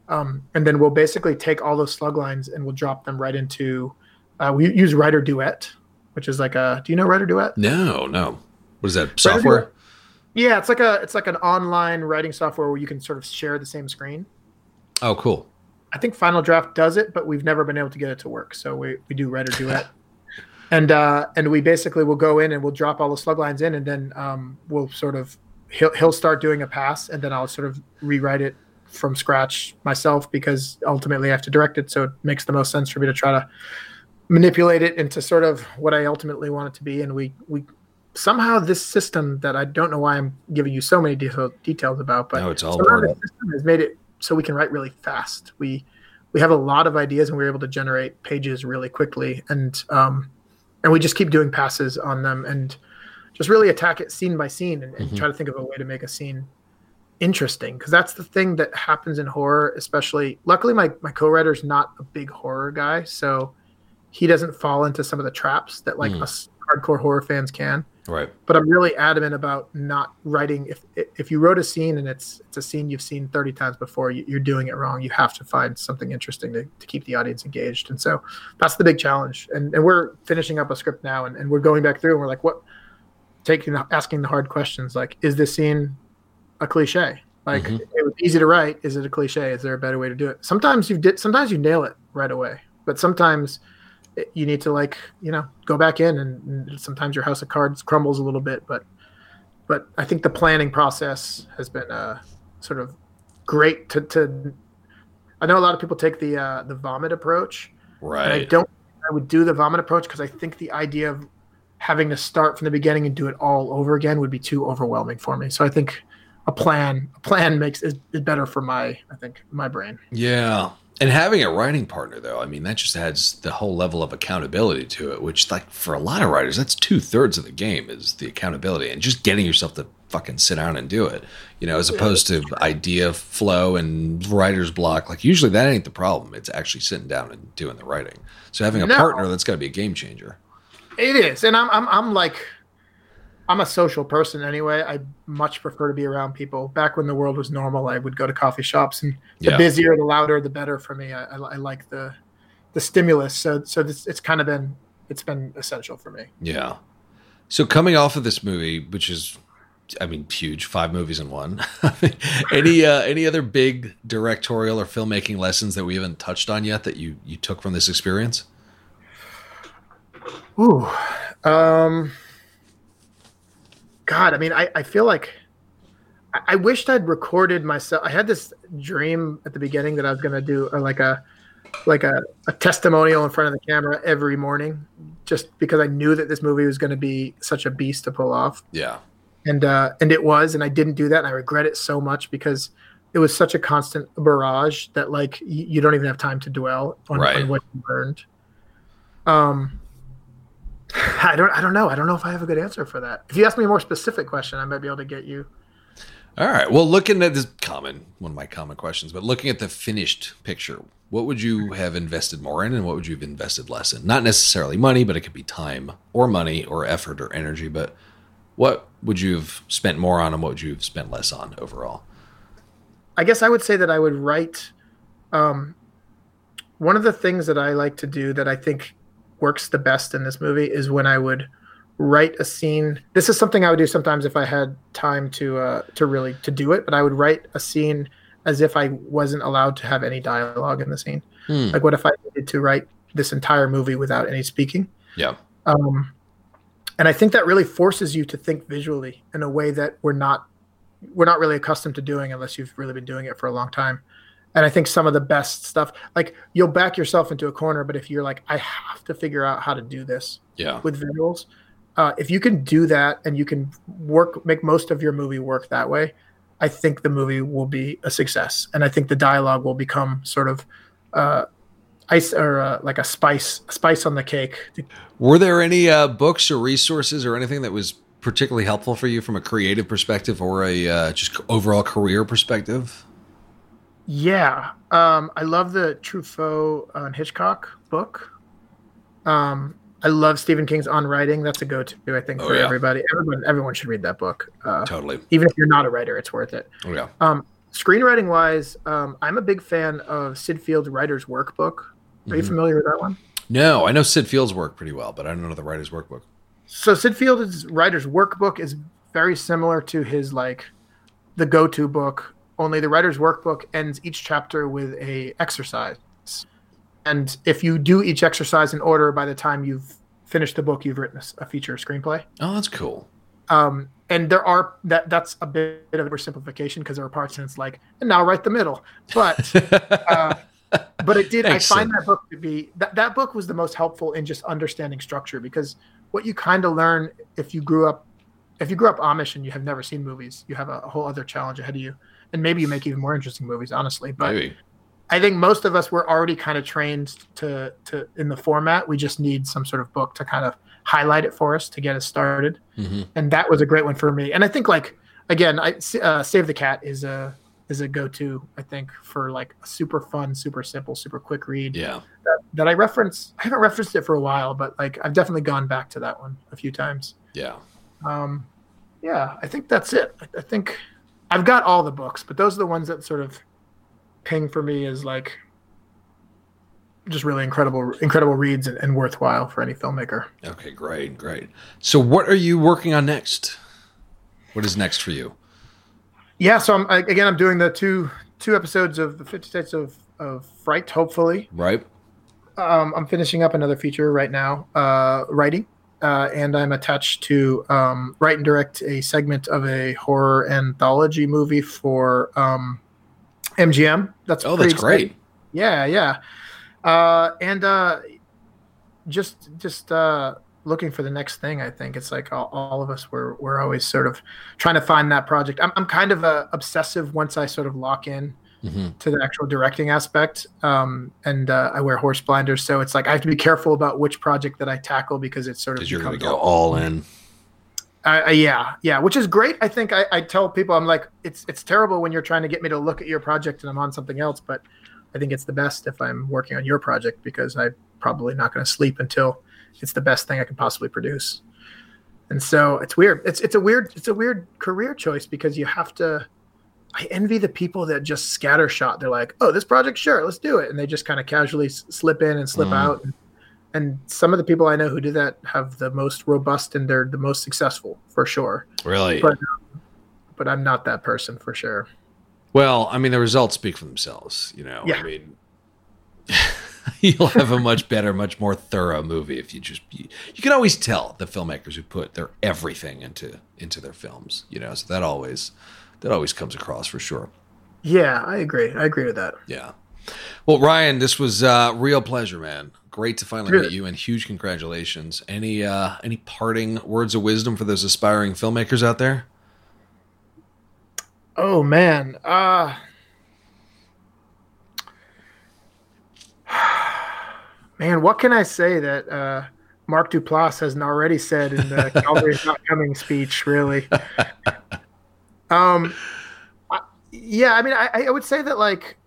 um, and then we'll basically take all those slug lines and we'll drop them right into uh, we use WriterDuet which is like a do you know WriterDuet no, no. What is that software? Yeah it's like a it's like an online writing software where you can sort of share the same screen Oh, cool. I think Final Draft does it, but we've never been able to get it to work. So we, we do WriterDuet, and uh, and we basically will go in and we'll drop all the slug lines in, and then um, we'll sort of he'll he'll start doing a pass, and then I'll sort of rewrite it from scratch myself because ultimately I have to direct it, so it makes the most sense for me to try to manipulate it into sort of what I ultimately want it to be, and we we somehow this system that I don't know why I'm giving you so many detail, details about, but No, it's all somehow the system has made it so we can write really fast. We we have a lot of ideas and we're able to generate pages really quickly, and um, and we just keep doing passes on them and just really attack it scene by scene and, and Mhm. try to think of a way to make a scene interesting because that's the thing that happens in horror especially luckily my, my co-writer's not a big horror guy so he doesn't fall into some of the traps that like Mm. us hardcore horror fans can Right. but i'm really adamant about not writing if if you wrote a scene and it's it's a scene you've seen 30 times before you, you're doing it wrong. You have to find something interesting to, to keep the audience engaged. And so that's the big challenge. And, and we're finishing up a script now and, and we're going back through and we're like what taking the, asking the hard questions like is this scene a cliche? Like Mhm. it was easy to write is it a cliche? Is there a better way to do it? Sometimes you did sometimes you nail it right away but sometimes you need to like you know go back in and, and sometimes your house of cards crumbles a little bit but but i think the planning process has been uh sort of great to, to i know a lot of people take the uh the vomit approach and I don't. I would do the vomit approach because I think the idea of having to start from the beginning and do it all over again would be too overwhelming for me. So I think a plan, a plan makes is, is better for my, I think, my brain. Yeah. And having a writing partner, though, I mean, that just adds the whole level of accountability to it, which, like, for a lot of writers, that's two thirds of the game is the accountability and just getting yourself to fucking sit down and do it, you know, as opposed to idea flow and writer's block. Like, usually that ain't the problem. It's actually sitting down and doing the writing. So having a No. partner, that's got to be a game changer. It is, and I'm, I'm, I'm like, I'm a social person anyway. I much prefer to be around people. Back when the world was normal, I would go to coffee shops, and the Yeah. busier, the louder, the better for me. I, I, I like the, the stimulus. So, so this, it's kind of been, it's been essential for me. Yeah. So coming off of this movie, which is, I mean, huge, five movies in one. any uh, any other big directorial or filmmaking lessons that we haven't touched on yet that you you took from this experience? Ooh, um, God, I mean, I, I feel like I, I wished I'd recorded myself. I had this dream at the beginning that I was gonna do uh, like a like a, a testimonial in front of the camera every morning, just because I knew that this movie was going to be such a beast to pull off, Yeah. and uh, and it was, and I didn't do that, and I regret it so much because it was such a constant barrage that like you, you don't even have time to dwell on, Right. on what you learned. Um, I don't I don't know. I don't know if I have a good answer for that. If you ask me a more specific question, I might be able to get you. All right. Well, looking at this common one of my common questions, but looking at the finished picture, what would you have invested more in, and what would you have invested less in? Not necessarily money, but it could be time or money or effort or energy. But what would you have spent more on, and what would you have spent less on overall? I guess I would say that I would write. Um, one of the things that I like to do that I think works the best in this movie is when I would write a scene. This is something I would do sometimes if I had time to uh, to really to do it. But I would write a scene as if I wasn't allowed to have any dialogue in the scene. Hmm. Like, what if I needed to write this entire movie without any speaking? Yeah. Um, and I think that really forces you to think visually in a way that we're not we're not really accustomed to doing unless you've really been doing it for a long time. And I think some of the best stuff, like you'll back yourself into a corner, but if you're like, I have to figure out how to do this Yeah. with visuals, uh, if you can do that and you can work, make most of your movie work that way, I think the movie will be a success. And I think the dialogue will become sort of uh, ice or uh, like a spice, spice on the cake. Were there any uh, books or resources or anything that was particularly helpful for you from a creative perspective or a uh, just overall career perspective? Yeah, um, I love the Truffaut and Hitchcock book. Um, I love Stephen King's On Writing. That's a go-to, I think, Oh, for yeah. everybody. Everyone, everyone should read that book. Uh, Totally. even if you're not a writer, it's worth it. Oh yeah. Um, screenwriting wise, um, I'm a big fan of Syd Field's Writer's Workbook. Are you Mhm. familiar with that one? No, I know Syd Field's work pretty well, but I don't know the writer's workbook. So Syd Field's Writer's Workbook is very similar to his like the go-to book. Only the Writer's Workbook ends each chapter with a exercise, and if you do each exercise in order, by the time you've finished the book, you've written a, feature screenplay. Oh, that's cool. Um, and there are that that's a bit of a oversimplification because there are parts and it's like, and now write the middle, but. uh, but it did. Thanks, I find that book to be that that book was the most helpful in just understanding structure because what you kind of learn if you grew up if you grew up Amish and you have never seen movies, you have a, a whole other challenge ahead of you, and maybe you make even more interesting movies, honestly. But Maybe. I think most of us were already kind of trained to to in the format. We just need some sort of book to kind of highlight it for us to get us started, Mhm. and that was a great one for me. And I think like again, I uh, Save the Cat is a is a go to. I think for like a super fun, super simple, super quick read Yeah. that, that I reference. I haven't referenced it for a while, but like I've definitely gone back to that one a few times. Yeah. Um, yeah, I think that's it. I, I think I've got all the books, but those are the ones that sort of ping for me as like just really incredible, incredible reads and, and worthwhile for any filmmaker. Okay, great, great. So, what are you working on next? What is next for you? Yeah, so I'm I, again. I'm doing the two two episodes of the Fifty States of of Fright. Hopefully, Right? um, I'm finishing up another feature right now, uh, writing, uh, and I'm attached to um, write and direct a segment of a horror anthology movie for um, MGM. That's Oh, that's great. exciting. Yeah, yeah, uh, and uh, just just uh, looking for the next thing. I think it's like all, all of us we're we're always sort of trying to find that project. I'm I'm kind of a obsessive once I sort of lock in hmm to the actual directing aspect. Um, and uh, I wear horse blinders, so it's like I have to be careful about which project that I tackle because it's sort of Because you're going to go all in. I, I, yeah, yeah, which is great. I think I, I tell people I'm like it's it's terrible when you're trying to get me to look at your project and I'm on something else, but I think it's the best if I'm working on your project because I'm probably not going to sleep until it's the best thing I can possibly produce. And so it's weird. It's it's a weird it's a weird career choice because you have to. I envy the people that just scattershot. They're like, "Oh, this project, sure, let's do it," and they just kind of casually s- slip in and slip Mhm. out. And, and some of the people I know who do that have the most robust and they're the most successful for sure. Really? But but I'm not that person for sure. well, I mean, the results speak for themselves. You know, Yeah. I mean, you'll have a much better, much more thorough movie if you just you, you can always tell the filmmakers who put their everything into into their films. You know, so that always that always comes across for sure. Yeah, I agree. I agree with that. Yeah. Well, Ryan, this was uh, real pleasure, man. Great to finally meet you, and huge congratulations. Any uh, any parting words of wisdom for those aspiring filmmakers out there? Oh man. Uh Man, what can I say that uh Mark Duplass hasn't already said in the Calvary's Not Coming speech, really? Um I, yeah, I mean I, I would say that like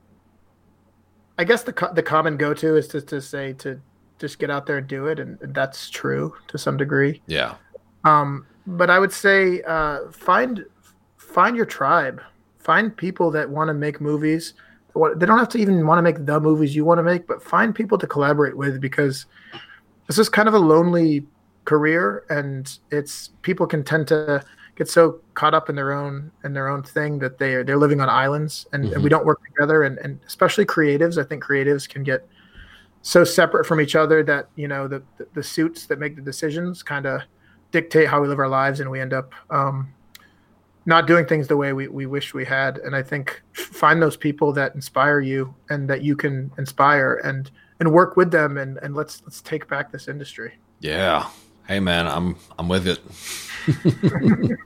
I guess the co- the common go to is to, to say to just get out there and do it and that's true to some degree. Yeah. Um, but I would say uh, find find your tribe. Find people that want to make movies. They don't have to even want to make the movies you want to make, but find people to collaborate with because this is kind of a lonely career, and it's people can tend to get so caught up in their own in their own thing that they are they're living on islands, and, and we don't work together. And, and especially creatives, I think creatives can get so separate from each other that you know the the, the suits that make the decisions kind of dictate how we live our lives and we end up um, not doing things the way we, we wish we had and i think find those people that inspire you and that you can inspire and and work with them and and let's let's take back this industry Yeah. Hey, man, I'm I'm with it.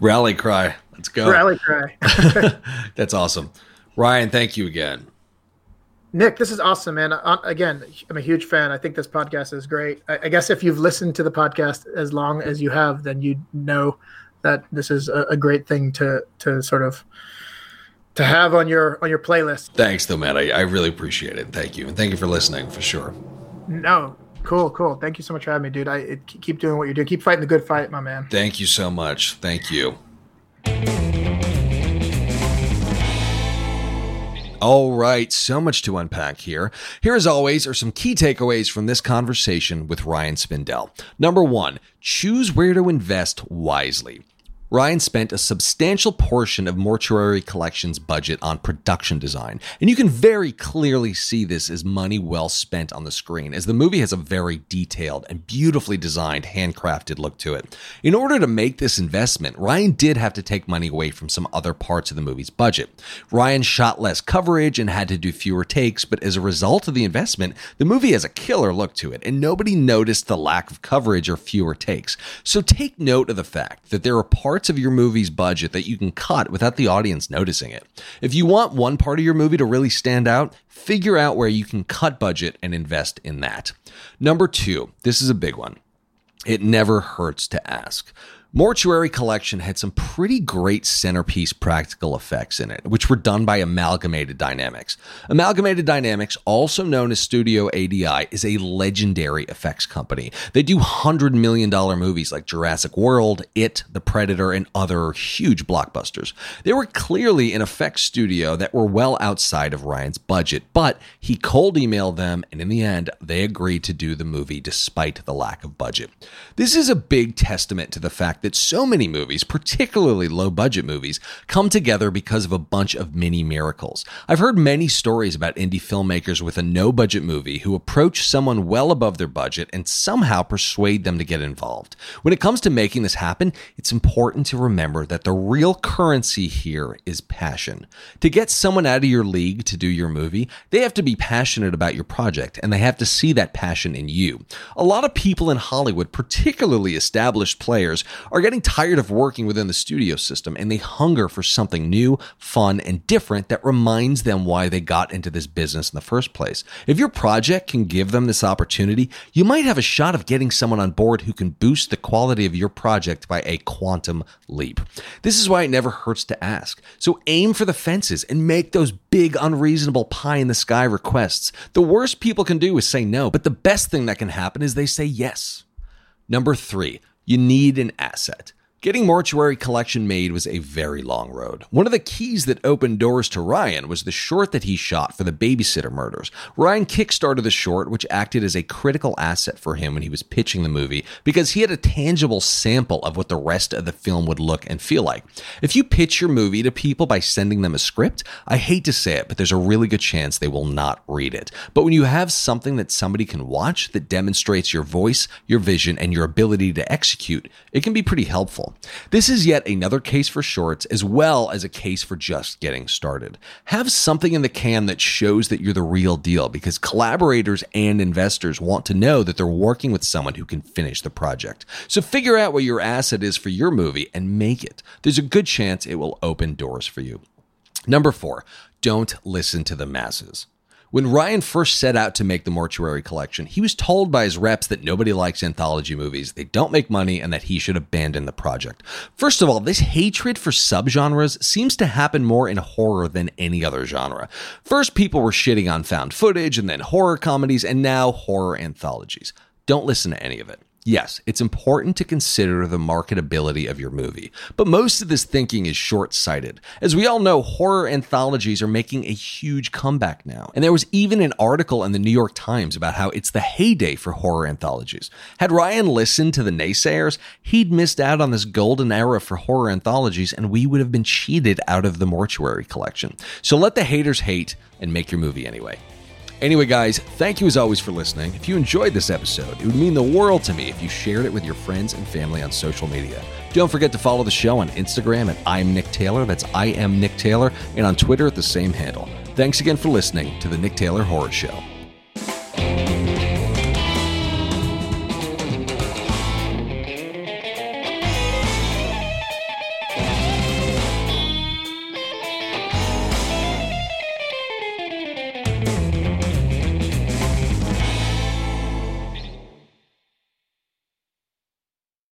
Rally cry. Let's go. rally cry That's awesome. Ryan, thank you again. nick this is awesome man again i'm a huge fan i think this podcast is great I, I guess if you've listened to the podcast as long as you have then you know that this is a, a great thing to to sort of to have on your on your playlist Thanks, though, man. I, I really appreciate it. Thank you. And thank you for listening for sure. No, cool, cool. Thank you so much for having me, dude. I it, keep doing what you're doing. Keep fighting the good fight, my man. Thank you so much. Thank you. All right, so much to unpack here. Here, as always, are some key takeaways from this conversation with Ryan Spindell. Number one, choose where to invest wisely. Ryan spent a substantial portion of Mortuary Collection's budget on production design, and you can very clearly see this as money well spent on the screen, as the movie has a very detailed and beautifully designed, handcrafted look to it. In order to make this investment, Ryan did have to take money away from some other parts of the movie's budget. Ryan shot less coverage and had to do fewer takes, but as a result of the investment, the movie has a killer look to it, and nobody noticed the lack of coverage or fewer takes. So take note of the fact that there are parts parts of your movie's budget that you can cut without the audience noticing it. If you want one part of your movie to really stand out, figure out where you can cut budget and invest in that. Number two, this is a big one. It never hurts to ask. Mortuary Collection had some pretty great centerpiece practical effects in it, which were done by Amalgamated Dynamics. Amalgamated Dynamics, also known as Studio ADI, is a legendary effects company. They do $100 million movies like Jurassic World, It, The Predator, and other huge blockbusters. They were clearly an effects studio that were well outside of Ryan's budget, but he cold emailed them, and in the end, they agreed to do the movie despite the lack of budget. This is a big testament to the fact fact that so many movies, particularly low budget movies, come together because of a bunch of mini miracles. I've heard many stories about indie filmmakers with a no budget movie who approach someone well above their budget and somehow persuade them to get involved. When it comes to making this happen, it's important to remember that the real currency here is passion. To get someone out of your league to do your movie, they have to be passionate about your project and they have to see that passion in you. A lot of people in Hollywood, particularly established players, are getting tired of working within the studio system and they hunger for something new, fun, and different that reminds them why they got into this business in the first place. If your project can give them this opportunity, you might have a shot of getting someone on board who can boost the quality of your project by a quantum leap. This is why it never hurts to ask. So aim for the fences and make those big, unreasonable pie in the sky requests. The worst people can do is say no, but the best thing that can happen is they say yes. Number three, you need an asset. Getting Mortuary Collection made was a very long road. One of the keys that opened doors to Ryan was the short that he shot for the babysitter murders. Ryan kickstarted the short, which acted as a critical asset for him when he was pitching the movie, because he had a tangible sample of what the rest of the film would look and feel like. If you pitch your movie to people by sending them a script, I hate to say it, but there's a really good chance they will not read it. But when you have something that somebody can watch that demonstrates your voice, your vision, and your ability to execute, it can be pretty helpful. This is yet another case for shorts, as well as a case for just getting started. Have something in the can that shows that you're the real deal because collaborators and investors want to know that they're working with someone who can finish the project. So figure out what your asset is for your movie and make it. There's a good chance it will open doors for you. Number four, don't listen to the masses. When Ryan first set out to make the Mortuary Collection, he was told by his reps that nobody likes anthology movies, they don't make money, and that he should abandon the project. First of all, this hatred for subgenres seems to happen more in horror than any other genre. First, people were shitting on found footage, and then horror comedies, and now horror anthologies. Don't listen to any of it. Yes, it's important to consider the marketability of your movie, but most of this thinking is short sighted. As we all know, horror anthologies are making a huge comeback now. And there was even an article in the New York Times about how it's the heyday for horror anthologies. Had Ryan listened to the naysayers, he'd missed out on this golden era for horror anthologies, and we would have been cheated out of the mortuary collection. So let the haters hate and make your movie anyway. Anyway, guys, thank you as always for listening. If you enjoyed this episode, it would mean the world to me if you shared it with your friends and family on social media. Don't forget to follow the show on Instagram at I'm Nick Taylor. That's I am Nick Taylor, and on Twitter at the same handle. Thanks again for listening to the Nick Taylor Horror Show.